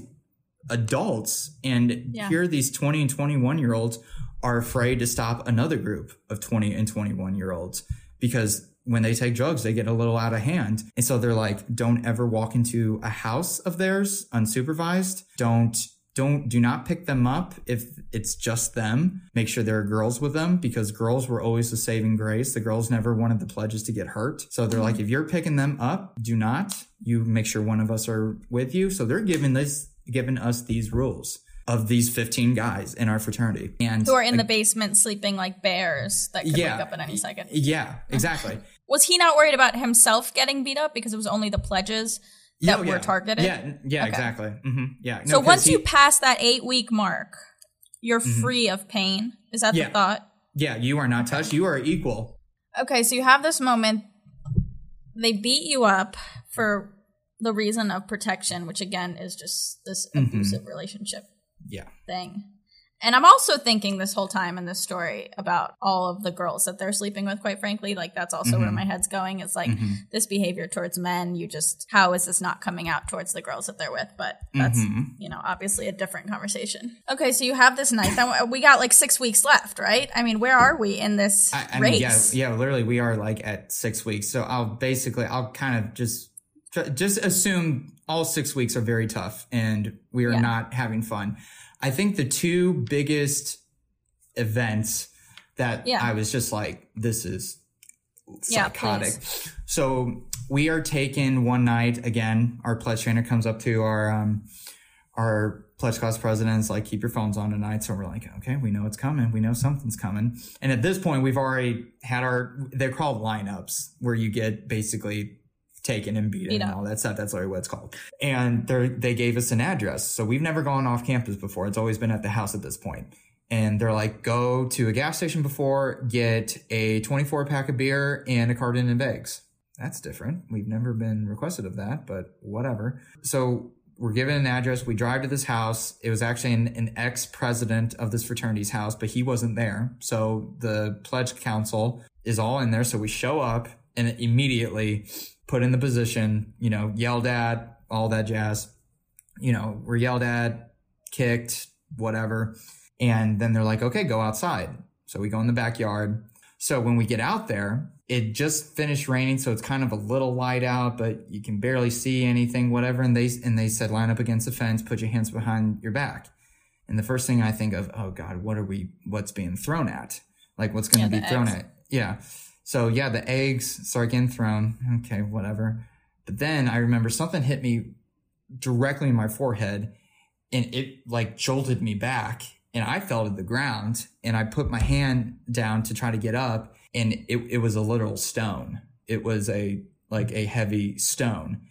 adults, and Yeah. here these 20 and 21 year olds are afraid to stop another group of 20 and 21 year olds because when they take drugs, they get a little out of hand. And so they're like, don't ever walk into a house of theirs unsupervised. Don't don't do not pick them up if it's just them. Make sure there are girls with them because girls were always the saving grace. The girls never wanted the pledges to get hurt. So they're like, if you're picking them up, do not. You make sure one of us are with you. So they're giving this giving us these rules of these 15 guys in our fraternity. And Who are in the basement sleeping like bears that could Yeah. wake up at any second. Yeah, exactly. [LAUGHS] Was he not worried about himself getting beat up because it was only the pledges that Oh, were targeted? Yeah, yeah, Okay. exactly. hmm Yeah. No, So once he- you pass that eight week mark, you're free of pain. Is that Yeah. the thought? yeah, you are not touched. You are equal. Okay, so you have this moment. They beat you up for the reason of protection, which again is just this Mhm. abusive relationship Yeah. thing. And I'm also thinking this whole time in this story about all of the girls that they're sleeping with, quite frankly. Like, that's also where Mhm. my head's going. It's like Mhm. this behavior towards men, you just, how is this not coming out towards the girls that they're with? But that's, Mhm. you know, obviously a different conversation. Okay, so you have this night. We got like six weeks left, right? I mean, where are we in this I, I race? mean, yeah, yeah, literally, we are like at six weeks. So I'll basically, I'll kind of just, just assume all six weeks are very tough and we are Yeah. not having fun. I think the two biggest events that Yeah. I was just like, this is Yeah, psychotic. so we are taken one night again. Our pledge trainer comes up to our, um, our pledge class presidents like keep your phones on tonight so we're like okay we know it's coming we know something's coming and at this point we've already had our they're called lineups where you get basically taken and beaten Beat and all that stuff that's literally what it's called and they they gave us an address so we've never gone off campus before it's always been at the house at this point. point and they're like go to a gas station before get a 24 pack of beer and a carton of eggs that's different we've never been requested of that but whatever so we're given an address. We drive to this house. It was actually an, an ex president of this fraternity's house, but he wasn't there. So the pledge council is all in there. So we show up and immediately put in the position, you know, yelled at, all that jazz. You know, we're yelled at, kicked, whatever. And then they're like, okay, go outside. So we go in the backyard. So when we get out there, it just finished raining, so it's kind of a little light out, but you can barely see anything, whatever. And they and they said, line up against the fence, put your hands behind your back. And the first thing I think of, oh God, what are we? What's being thrown at? Like what's going to Yeah, be thrown eggs. at? Yeah. So yeah, the eggs thrown. Okay, whatever. But then I remember something hit me directly in my forehead, and it like jolted me back, and I fell to the ground, and I put my hand down to try to get up, and it, it was a literal stone. It was a like a heavy stone.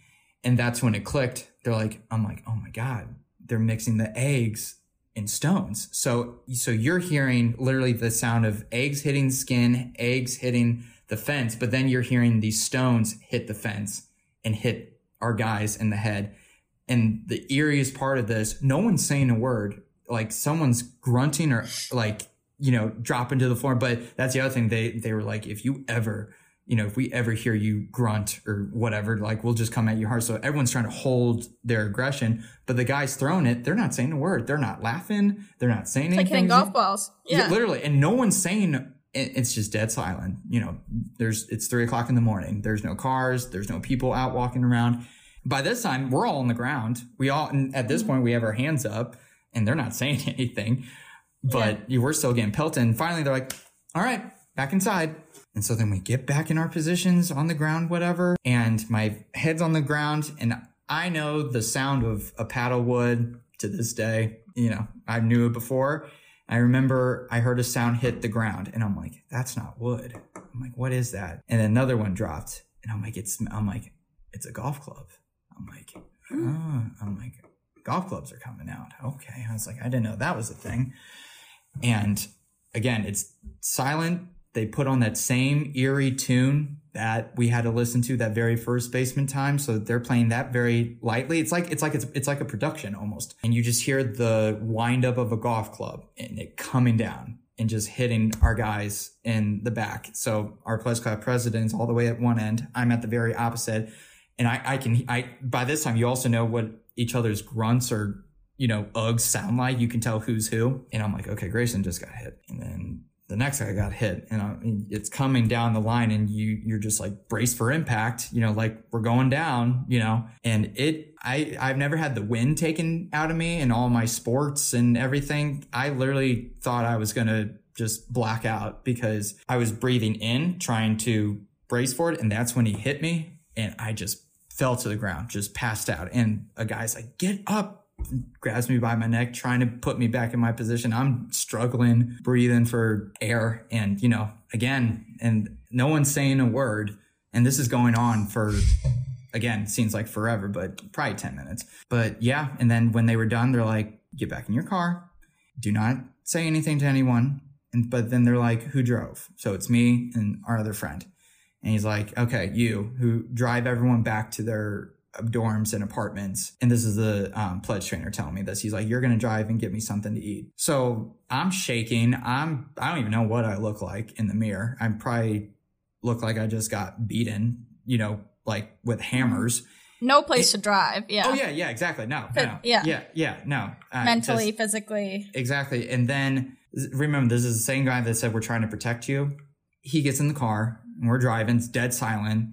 And that's when it clicked. They're like, I'm like, oh my God, they're mixing the eggs in stones. So so you're hearing literally the sound of eggs hitting skin, eggs hitting the fence, but then you're hearing these stones hit the fence and hit our guys in the head. And the eeriest part of this, no one's saying a word. Like someone's grunting or like, you know, dropping to the floor. But that's the other thing. They they were like, if you ever, you know, if we ever hear you grunt or whatever, like we'll just come at you hard. So everyone's trying to hold their aggression. But the guys throwing it, they're not saying a word. They're not laughing. They're not saying It's like anything. hitting golf balls. Yeah. literally. And no one's saying it's just dead silent. You know, there's it's three o'clock in the morning. There's no cars. There's no people out walking around. By this time, we're all on the ground. We all and at this mm-hmm. point we have our hands up, and they're not [LAUGHS] saying anything. But you we're still getting pelted. And finally, they're like, "All right, back inside." And so then we get back in our positions on the ground, whatever. And my head's on the ground, and I know the sound of a paddle wood to this day. You know, I knew it before. I remember I heard a sound hit the ground, and I'm like, "That's not wood." I'm like, "What is that?" And another one dropped, and I'm like, "It's." I'm like, "It's a golf club." I'm like, hmm. "Oh," I'm like, "Golf clubs are coming out." Okay, I was like, I didn't know that was a thing. And again, it's silent. They put on that same eerie tune that we had to listen to that very first basement time. So they're playing that very lightly. It's like it's like it's it's like a production almost. And you just hear the wind up of a golf club and it coming down and just hitting our guys in the back. So our pledge club president's all the way at one end. I'm at the very opposite. And I, I can I by this time you also know what each other's grunts or you know, Uggs sound like. You can tell who's who. And I'm like, okay, Grayson just got hit. And then the next guy got hit and uh, it's coming down the line and you you're just like brace for impact you know like we're going down you know? And it i i've never had the wind taken out of me in all my sports and everything. I literally thought i was gonna just black out because i was breathing in trying to brace for it and that's when he hit me and i just fell to the ground just passed out. And a guy's like get up grabs me by my neck, trying to put me back in my position. I'm struggling, breathing for air. And, you know, again, and no one's saying a word. And this is going on for, again, seems like forever, but probably 10 minutes. But yeah. And then when they were done, they're like, get back in your car. Do not say anything to anyone. And, but then they're like, who drove? So it's me and our other friend. And he's like, okay, you who drive everyone back to their dorms and apartments. And this is the um, pledge trainer telling me this. He's like, "You're gonna drive and get me something to eat." So I'm shaking. I'm I don't even know what I look like in the mirror. I probably look like I just got beaten. You know, like with hammers. No place to drive. Yeah. Oh yeah, yeah, exactly. No, no. yeah. yeah, yeah, no. Uh, Mentally, just- physically. Exactly. And then remember, this is the same guy that said we're trying to protect you. He gets in the car and we're driving. It's dead silent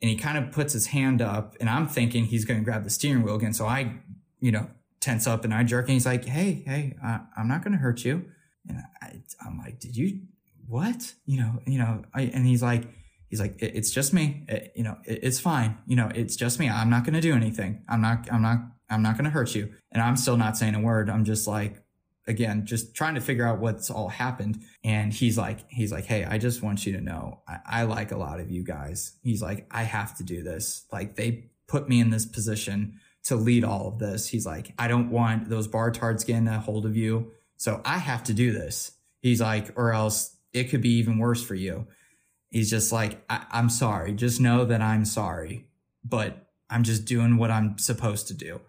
and he kind of puts his hand up and I'm thinking he's going to grab the steering wheel again. So I, you know, tense up and I jerk and he's like, Hey, hey, uh, I'm not going to hurt you. And I, I'm like, did you, what? You know, you know, I, and he's like, he's like, it, it's just me. It, you know, it, it's fine. You know, it's just me. I'm not going to do anything. I'm not, I'm not, I'm not going to hurt you. And I'm still not saying a word. I'm just like, again, just trying to figure out what's all happened. And he's like, he's like, Hey, I just want you to know, I, I like a lot of you guys. He's like, I have to do this. Like they put me in this position to lead all of this. He's like, I don't want those bar tards getting a hold of you. So I have to do this. He's like, or else it could be even worse for you. He's just like, I, I'm sorry. Just know that I'm sorry, but I'm just doing what I'm supposed to do.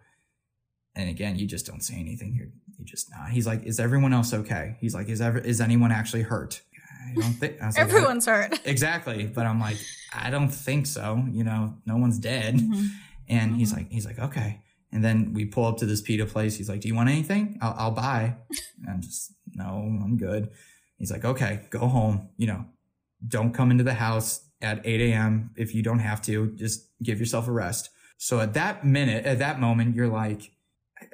And again, you just don't say anything. You're you just not. He's like, is everyone else okay? He's like, is ever is anyone actually hurt? I don't think I was like, Everyone's hurt. [LAUGHS] Exactly. But I'm like, I don't think so. You know, no one's dead. Mm-hmm. And he's mm-hmm. like, he's like, okay. And then we pull up to this pita place. He's like, do you want anything? I'll, I'll buy. And [LAUGHS] I'm just, no, I'm good. He's like, okay, go home. You know, don't come into the house at 8 a.m. if you don't have to. Just give yourself a rest. So at that minute, at that moment, you're like,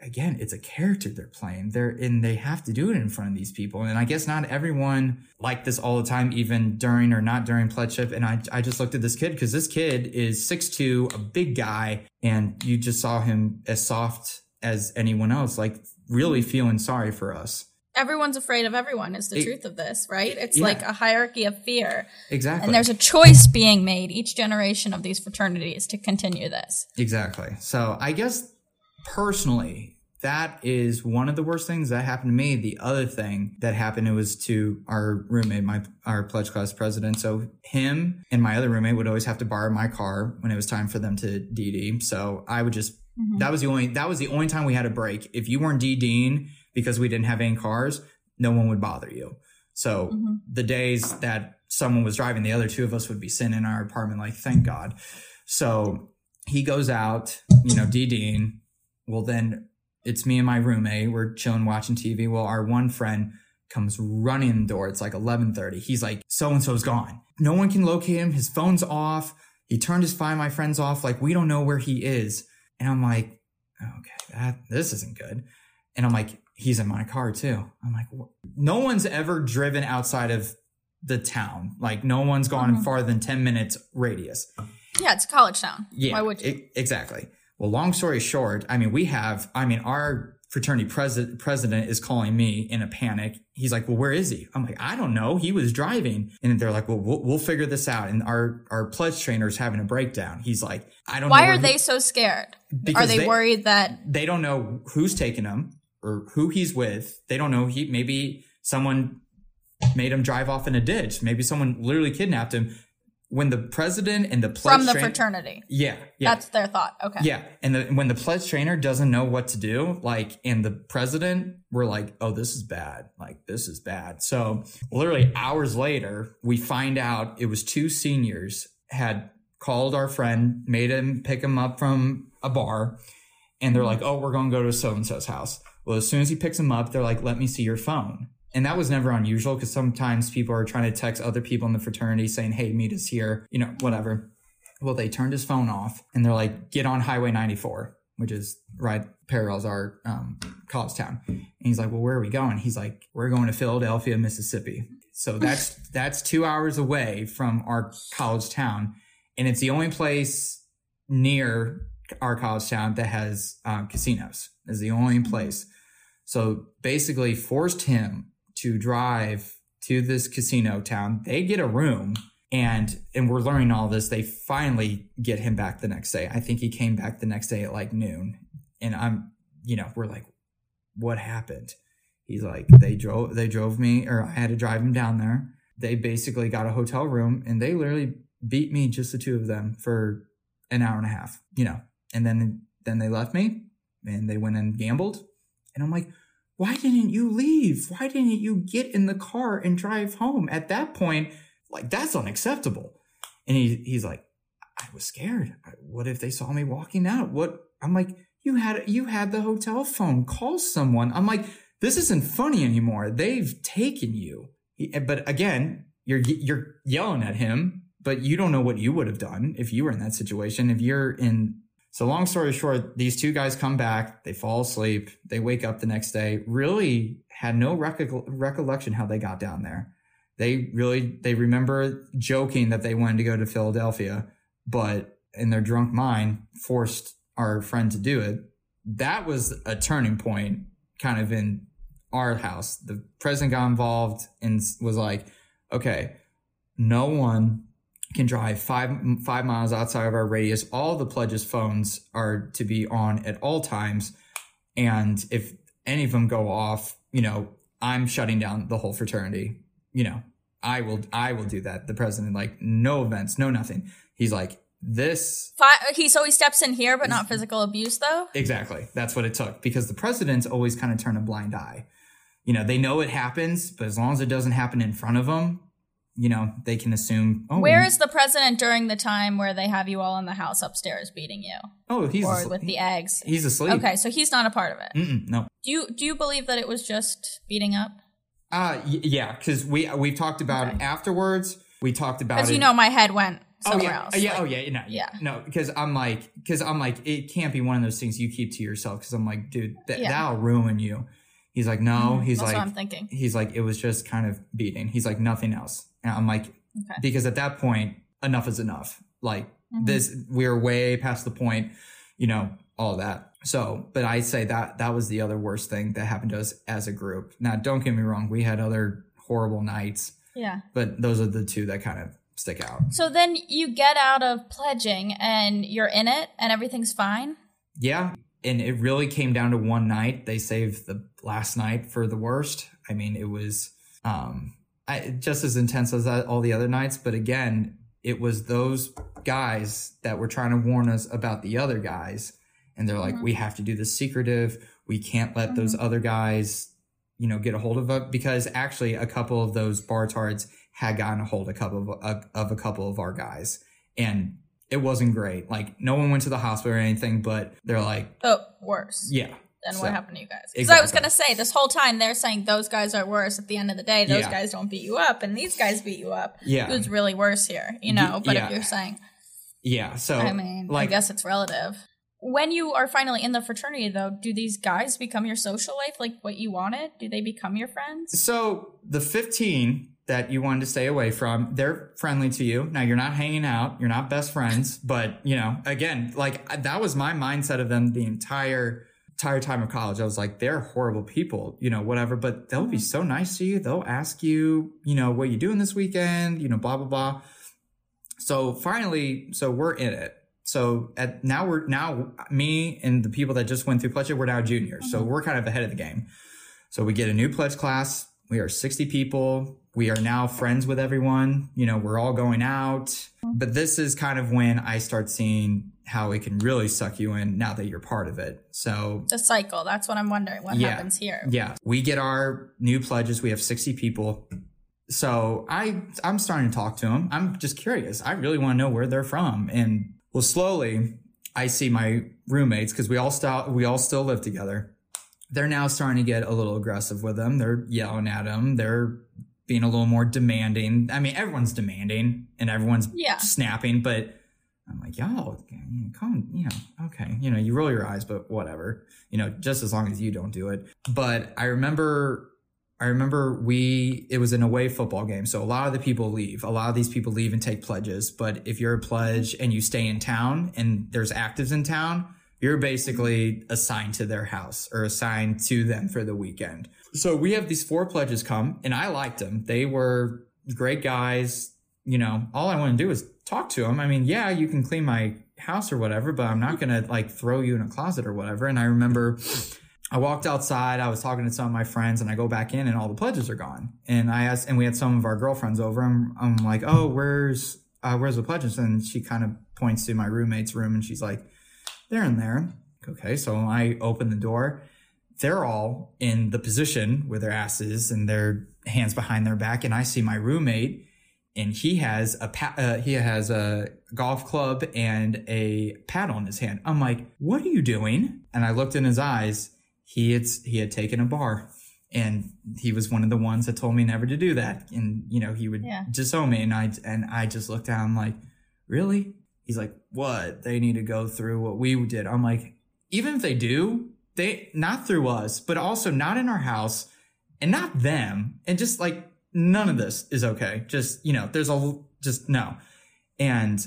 again, it's a character they're playing. They're and they have to do it in front of these people. And I guess not everyone like this all the time, even during or not during pledgeship. And I I just looked at this kid because this kid is 6'2, a big guy, and you just saw him as soft as anyone else, like really feeling sorry for us. Everyone's afraid of everyone is the It- truth of this, right? It's Yeah. like a hierarchy of fear. Exactly. And there's a choice being made each generation of these fraternities to continue this. Exactly. So I guess personally, that is one of the worst things that happened to me. The other thing that happened it was to our roommate, my our pledge class president. So him and my other roommate would always have to borrow my car when it was time for them to DD. So I would just mm-hmm. that was the only that was the only time we had a break. If you weren't DDing because we didn't have any cars, no one would bother you. So mm-hmm. the days that someone was driving, the other two of us would be sitting in our apartment like, thank God. So he goes out, you know, DDing. Well, then it's me and my roommate. We're chilling, watching TV. Well, our one friend comes running in the door. It's like 1130. He's like, so and so's gone. No one can locate him. His phone's off. He turned his Find My Friends off. Like, we don't know where he is. And I'm like, okay, that, this isn't good. And I'm like, he's in my car too. I'm like, no one's ever driven outside of the town. Like, no one's gone mm-hmm. farther than 10 minutes radius. Yeah, it's a college town. Yeah, Why would you? e- exactly. Well, long story short, I mean, we have, I mean, our fraternity president president is calling me in a panic. He's like, "Well, where is he?" I'm like, "I don't know. He was driving." And they're like, "Well, we'll, we'll figure this out." And our our pledge trainer's having a breakdown. He's like, "I don't know." Why are he- they so scared? Are they, they- worried that They don't know who's taking him or who he's with. They don't know. He maybe someone made him drive off in a ditch. Maybe someone literally kidnapped him. When the president and the pledge from the train- fraternity? yeah, yeah, That's their thought. Okay. yeah, and the, when the pledge trainer doesn't know what to do, like, and the president, we're like, oh, this is bad. Like, this is bad. So, literally hours later, we find out it was two seniors had called our friend, made him pick him up from a bar, and they're like, oh, we're going to go to so and so's house. Well, as soon as he picks him up, they're like, let me see your phone. And that was never unusual because sometimes people are trying to text other people in the fraternity saying, Hey, meet us here, you know, whatever. Well, they turned his phone off and they're like, get on Highway 94, which is right parallels our um, college town. And he's like, well, where are we going? He's like, we're going to Philadelphia, Mississippi. So [LAUGHS] that's that's two hours away from our college town, and it's the only place near our college town that has um, casinos. Is the only place. So basically, forced him to drive to this casino town. They get a room and and we're learning all this. They finally get him back the next day. I think he came back the next day at like noon. And I'm you know, we're like, what happened? He's like, they drove they drove me or I had to drive him down there. They basically got a hotel room and they literally beat me, just the two of them, for an hour and a half, you know. And then then they left me and they went and gambled. And I'm like, why didn't you leave? Why didn't you get in the car and drive home? At that point, like that's unacceptable. And he he's like, I was scared. What if they saw me walking out? What I'm like, you had you had the hotel phone. Call someone. I'm like, this isn't funny anymore. They've taken you. But again, you're you're yelling at him, but you don't know what you would have done if you were in that situation. If you're in so long story short, these two guys come back, they fall asleep, they wake up the next day, really had no recollection how they got down there. They really, they remember joking that they wanted to go to Philadelphia, but in their drunk mind forced our friend to do it. That was a turning point kind of in our house. The president got involved and was like, okay, no one can drive five five miles outside of our radius. All the pledges phones are to be on at all times, and if any of them go off, you know, I'm shutting down the whole fraternity. You know, I will I will do that. The president like no events, no nothing. He's like this. He so he steps in here, but not physical abuse though. Exactly, that's what it took because the presidents always kind of turn a blind eye. You know, they know it happens, but as long as it doesn't happen in front of them, you know, they can assume. Oh, where is the president during the time where they have you all in the house upstairs beating you? Oh, he's or asleep. with the eggs. He's asleep. Okay, so he's not a part of it. Mm-mm, no. Do you do you believe that it was just beating up? Uh y- yeah, because we we've talked about okay. it afterwards. We talked about because you know my head went somewhere oh, yeah. else. Yeah, like, oh yeah, no, yeah, no, because I'm like, because I'm like, it can't be one of those things you keep to yourself. Because I'm like, dude, th- yeah. that'll ruin you. He's like, no. Mm-hmm. He's That's like, I'm thinking. He's like, it was just kind of beating. He's like, nothing else. And I'm like, Okay. Because at that point, enough is enough. Like mm-hmm. this, we're way past the point, you know, all that. So, but I say that that was the other worst thing that happened to us as a group. Now, don't get me wrong, we had other horrible nights. Yeah. But those are the two that kind of stick out. So then you get out of pledging and you're in it and everything's fine? Yeah. And it really came down to one night. They saved the last night for the worst. I mean, it was um I, just as intense as all the other nights. But again, it was those guys that were trying to warn us about the other guys. And they're like, mm-hmm. we have to do this secretive. We can't let mm-hmm. those other guys, you know, get a hold of it because actually a couple of those bartards had gotten a hold of a couple of, uh, of a couple of our guys. And it wasn't great. Like no one went to the hospital or anything, but they're like, oh, worse. Yeah then so, what happened to you guys? Because exactly. I was gonna say this whole time they're saying those guys are worse. At the end of the day, those yeah. guys don't beat you up, and these guys beat you up. Yeah, who's really worse here? You know. But yeah. if you're saying, yeah, so I mean, like, I guess it's relative. When you are finally in the fraternity, though, do these guys become your social life, like what you wanted? Do they become your friends? So the 15 that you wanted to stay away from, they're friendly to you. Now you're not hanging out, you're not best friends, but you know, again, like that was my mindset of them the entire entire time of college, I was like, they're horrible people, you know, whatever, but they'll be mm-hmm. so nice to you. They'll ask you, you know, what you doing this weekend, you know, blah, blah, blah. So finally, so we're in it. So at now we're now me and the people that just went through pledge, we're now juniors. So mm-hmm. we're kind of ahead of the game. So we get a new pledge class. We are 60 people. We are now friends with everyone. You know, we're all going out. Mm-hmm. But this is kind of when I start seeing how it can really suck you in now that you're part of it. So the cycle, that's what I'm wondering what yeah, happens here. Yeah. We get our new pledges. We have 60 people. So I I'm starting to talk to them. I'm just curious. I really want to know where they're from. And well slowly I see my roommates because we all still we all still live together. they're now starting to get a little aggressive with them. They're yelling at them. They're being a little more demanding. I mean, everyone's demanding and everyone's Yeah. snapping, but I'm like, y'all, come, you know, okay, you know, you roll your eyes, but whatever, you know, just as long as you don't do it. But I remember, I remember we, it was an away football game. So a lot of the people leave. A lot of these people leave and take pledges. But if you're a pledge and you stay in town and there's actives in town, you're basically assigned to their house or assigned to them for the weekend. So we have these four pledges come and I liked them. They were great guys. You know, all I want to do is talk to them. I mean, yeah, you can clean my house or whatever, but I'm not going to like throw you in a closet or whatever. And I remember I walked outside, I was talking to some of my friends and I go back in and all the pledges are gone. And I asked, and we had some of our girlfriends over. I'm, I'm like, oh, where's, uh, where's the pledges? And she kind of points to my roommate's room and she's like, they're in there. Okay. So I open the door. They're all in the position with their asses and their hands behind their back. And I see my roommate and he has a pa- uh, he has a golf club and a paddle in his hand. I'm like, "What are you doing?" And I looked in his eyes. He had he had taken a bar, and he was one of the ones that told me never to do that. And you know, he would Yeah. disown me, and I and I just looked at him like, "Really?" He's like, "What? They need to go through what we did." I'm like, "Even if they do, they not through us, but also not in our house." and not them and just like none of this is okay. Just you know there's a just no. And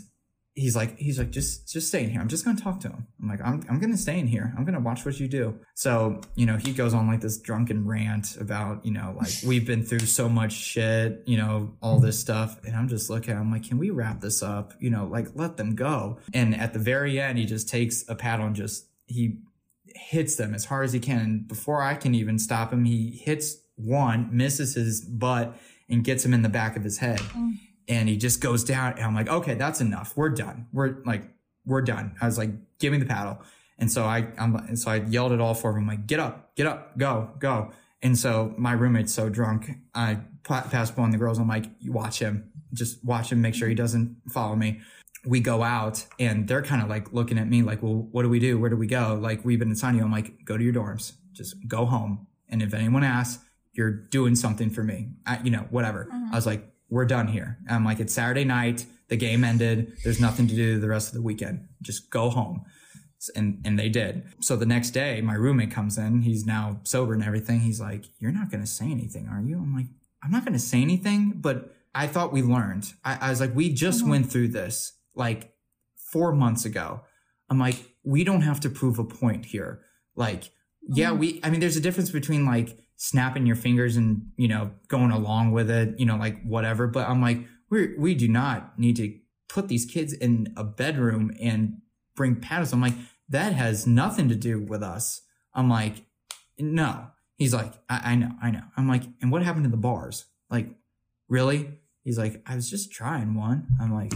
he's like he's like just just stay in here. I'm just gonna talk to him. I'm like i'm, I'm gonna stay in here. I'm gonna watch what you do. So you know he goes on like this drunken rant about you know like [LAUGHS] we've been through so much shit you know all this stuff. And i'm just looking I'm like can we wrap this up? You know like let them go. And at the very end he just takes a paddle and just he hits them as hard as he can. And before I can even stop him, he hits one, misses his butt, and gets him in the back of his head. Mm. And he just goes down. And I'm like, okay, that's enough. We're done. We're like, we're done. I was like, give me the paddle. And so I, I'm, and so I yelled at all four of them, like, get up, get up, go, go. And so my roommate's so drunk, I pa- pass one of the girls. I'm like, you watch him, just watch him, make sure he doesn't follow me we go out and they're kind of like looking at me like, well, what do we do? Where do we go? Like, we've been assigned you. I'm like, go to your dorms, just go home. And if anyone asks, you're doing something for me, I, you know, whatever. Mm-hmm. I was like, we're done here. I'm like, it's Saturday night. The game ended. There's nothing to do the rest of the weekend. Just go home. And, and they did. So the next day, my roommate comes in. He's now sober and everything. He's like, you're not going to say anything, are you? I'm like, I'm not going to say anything, but I thought we learned. I, I was like, we just mm-hmm. went through this like four months ago. I'm like, we don't have to prove a point here. Like, yeah, mm-hmm. we, I mean, there's a difference between like snapping your fingers and, you know, going along with it, you know, like whatever. But I'm like, we we do not need to put these kids in a bedroom and bring paddles. I'm like, that has nothing to do with us. I'm like, no. He's like, I, I know, I know. I'm like, and what happened to the bars? Like, really? He's like, I was just trying one. I'm like,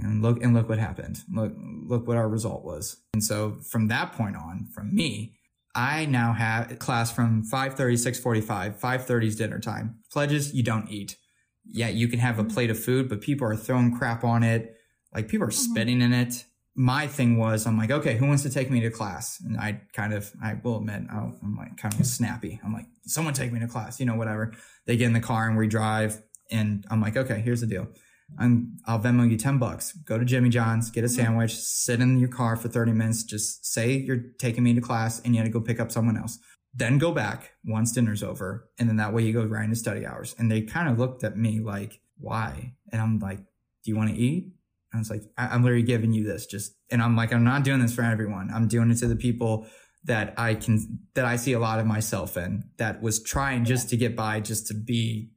and look and look what happened. Look look what our result was. And so from that point on, from me, I now have class from 5:30 6:45. 5:30 is dinner time. Pledges you don't eat. Yeah, you can have a mm-hmm. plate of food, but people are throwing crap on it. Like people are mm-hmm. spitting in it. My thing was, I'm like, okay, who wants to take me to class? And I kind of, I will admit, oh, I'm like kind of snappy. I'm like, someone take me to class, you know, whatever. They get in the car and we drive, and I'm like, okay, here's the deal. I'm, I'll Venmo you 10 bucks. Go to Jimmy John's, get a mm-hmm. sandwich, sit in your car for 30 minutes. Just say you're taking me to class and you had to go pick up someone else. Then go back once dinner's over. And then that way you go right into study hours. And they kind of looked at me like, why? And I'm like, do you want to eat? I was like, I- I'm literally giving you this just, and I'm like, I'm not doing this for everyone. I'm doing it to the people that I can, that I see a lot of myself in that was trying just to get by, just to be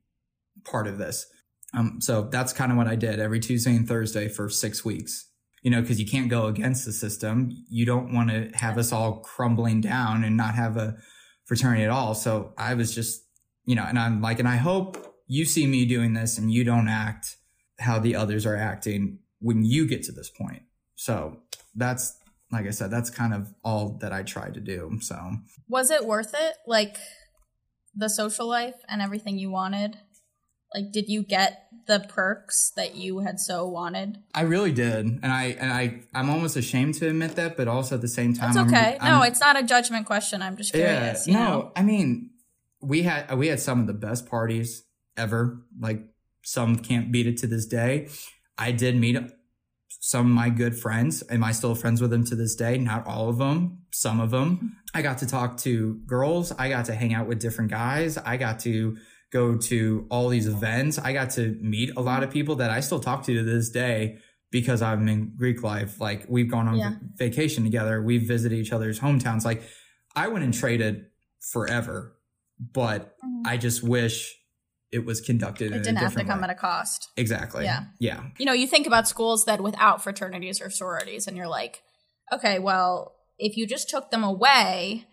part of this. Um, so that's kind of what I did every Tuesday and Thursday for six weeks. You know, because you can't go against the system. You don't want to have us all crumbling down and not have a fraternity at all. So I was just, you know, and I'm like, and I hope you see me doing this and you don't act how the others are acting when you get to this point. So that's, like I said, that's kind of all that I tried to do. So Was it worth it? Like the social life and everything you wanted? Like, did you get the perks that you had so wanted? I really did, and I and I I'm almost ashamed to admit that, but also at the same time, It's I'm- okay. I'm- no, it's not a judgment question. I'm just curious. yeah. No, know? I mean, we had we had some of the best parties ever. Like some can't beat it to this day. I did meet some of my good friends. Am I still friends with them to this day? Not all of them. Some of them. I got to talk to girls. I got to hang out with different guys. I got to go to all these events. I got to meet a lot of people that I still talk to to this day because I'm in Greek life. Like we've gone on Yeah. vacation together. We've visited each other's hometowns. Like I went and traded forever, but I just wish it was conducted in Mm-hmm. It didn't have to come way. at a cost. exactly. Yeah. Yeah. You know, you think about schools that without fraternities or sororities, and you're like, okay, well, if you just took them away,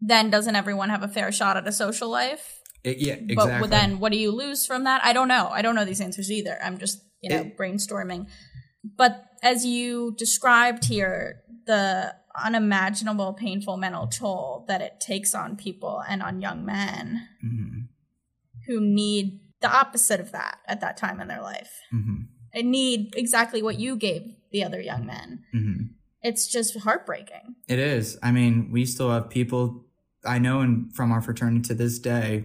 then doesn't everyone have a fair shot at a social life? It- yeah. Exactly. But then what do you lose from that? I don't know. I don't know these answers either. I'm just, you know, It- brainstorming. But as you described here, the unimaginable painful mental toll that it takes on people and on young men Mhm. who need the opposite of that at that time in their life. Mhm. And need exactly what you gave the other young men. Mhm. It's just heartbreaking. It is. I mean, we still have people I know and from our fraternity to this day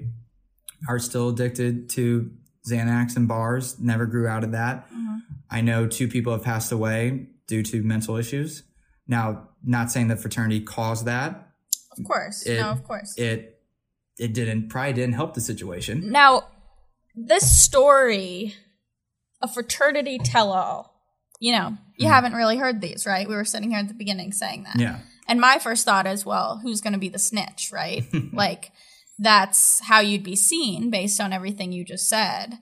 are still addicted to Xanax and bars, never grew out of that. Mm-hmm. I know two people have passed away due to mental issues. Now, not saying that fraternity caused that. Of course. It- no, of course. It it didn't probably didn't help the situation. Now, this story, a fraternity tell all, you know, you mm-hmm. haven't really heard these, right? We were sitting here at the beginning saying that. Yeah. And my first thought is, well, who's going to be the snitch, right? [LAUGHS] like, that's how you'd be seen based on everything you just said.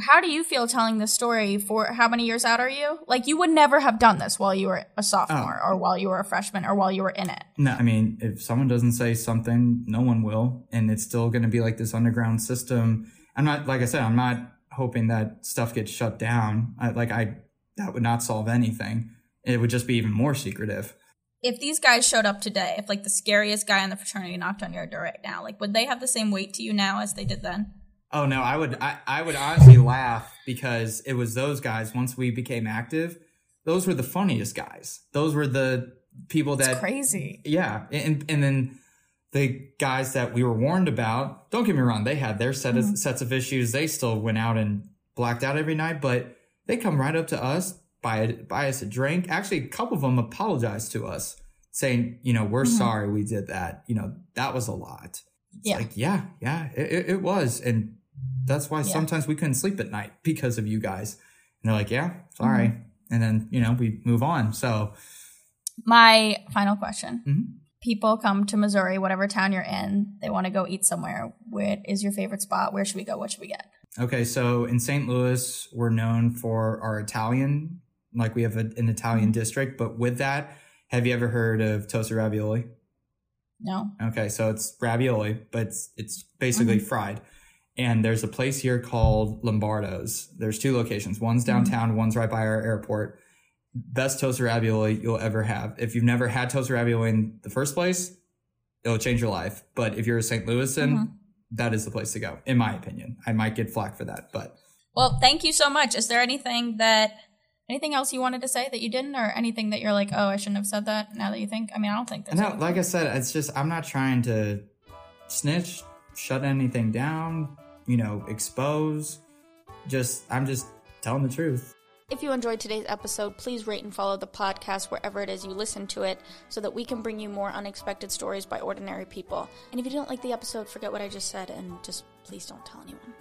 How do you feel telling this story for how many years out are you? Like, you would never have done this while you were a sophomore oh. or while you were a freshman or while you were in it. No, I mean, if someone doesn't say something, no one will, and it's still going to be like this underground system. I'm not, like I said, I'm not hoping that stuff gets shut down. I, like I, that would not solve anything. It would just be even more secretive. If these guys showed up today, if like the scariest guy in the fraternity knocked on your door right now, like would they have the same weight to you now as they did then? Oh no, I would, I, I would honestly laugh because it was those guys. Once we became active, those were the funniest guys. Those were the people that crazy. Yeah, and and then the guys that we were warned about. Don't get me wrong; they had their set of, mm-hmm. sets of issues. They still went out and blacked out every night, but they come right up to us, buy buy us a drink. Actually, a couple of them apologized to us, saying, "You know, we're sorry we did that. You know, that was a lot." It's Yeah. like, yeah, yeah, it, it, was, and that's why sometimes we couldn't sleep at night because of you guys. And they're like, "Yeah, sorry," and then you know we move on. So. My final question. Mhm. People come to Missouri, whatever town you're in, they want to go eat somewhere. What is your favorite spot? Where should we go? What should we get? Okay, so in St. Louis, we're known for our Italian, like we have a, an Italian mm-hmm. district. But with that, have you ever heard of toasted ravioli? No. Okay, so it's ravioli, but it's, it's basically mm-hmm. fried. And there's a place here called Lombardo's. There's two locations. One's mm-hmm. downtown, one's right by our airport. Best toaster ravioli you'll ever have. If you've never had toaster ravioli in the first place, it'll change your life. But if you're a St. Louisan, that is the place to go, in my opinion. I might get flack for that, but Well, thank you so much. Is there anything that anything else you wanted to say that you didn't, or anything that you're like, oh, I shouldn't have said that? Now that you think, I mean, I don't think there's. No, anything. like I said, it's just I'm not trying to snitch, shut anything down, you know, expose. Just I'm just telling the truth. If you enjoyed today's episode, please rate and follow the podcast wherever it is you listen to it so that we can bring you more unexpected stories by ordinary people. And if you don't like the episode, forget what I just said and just please don't tell anyone.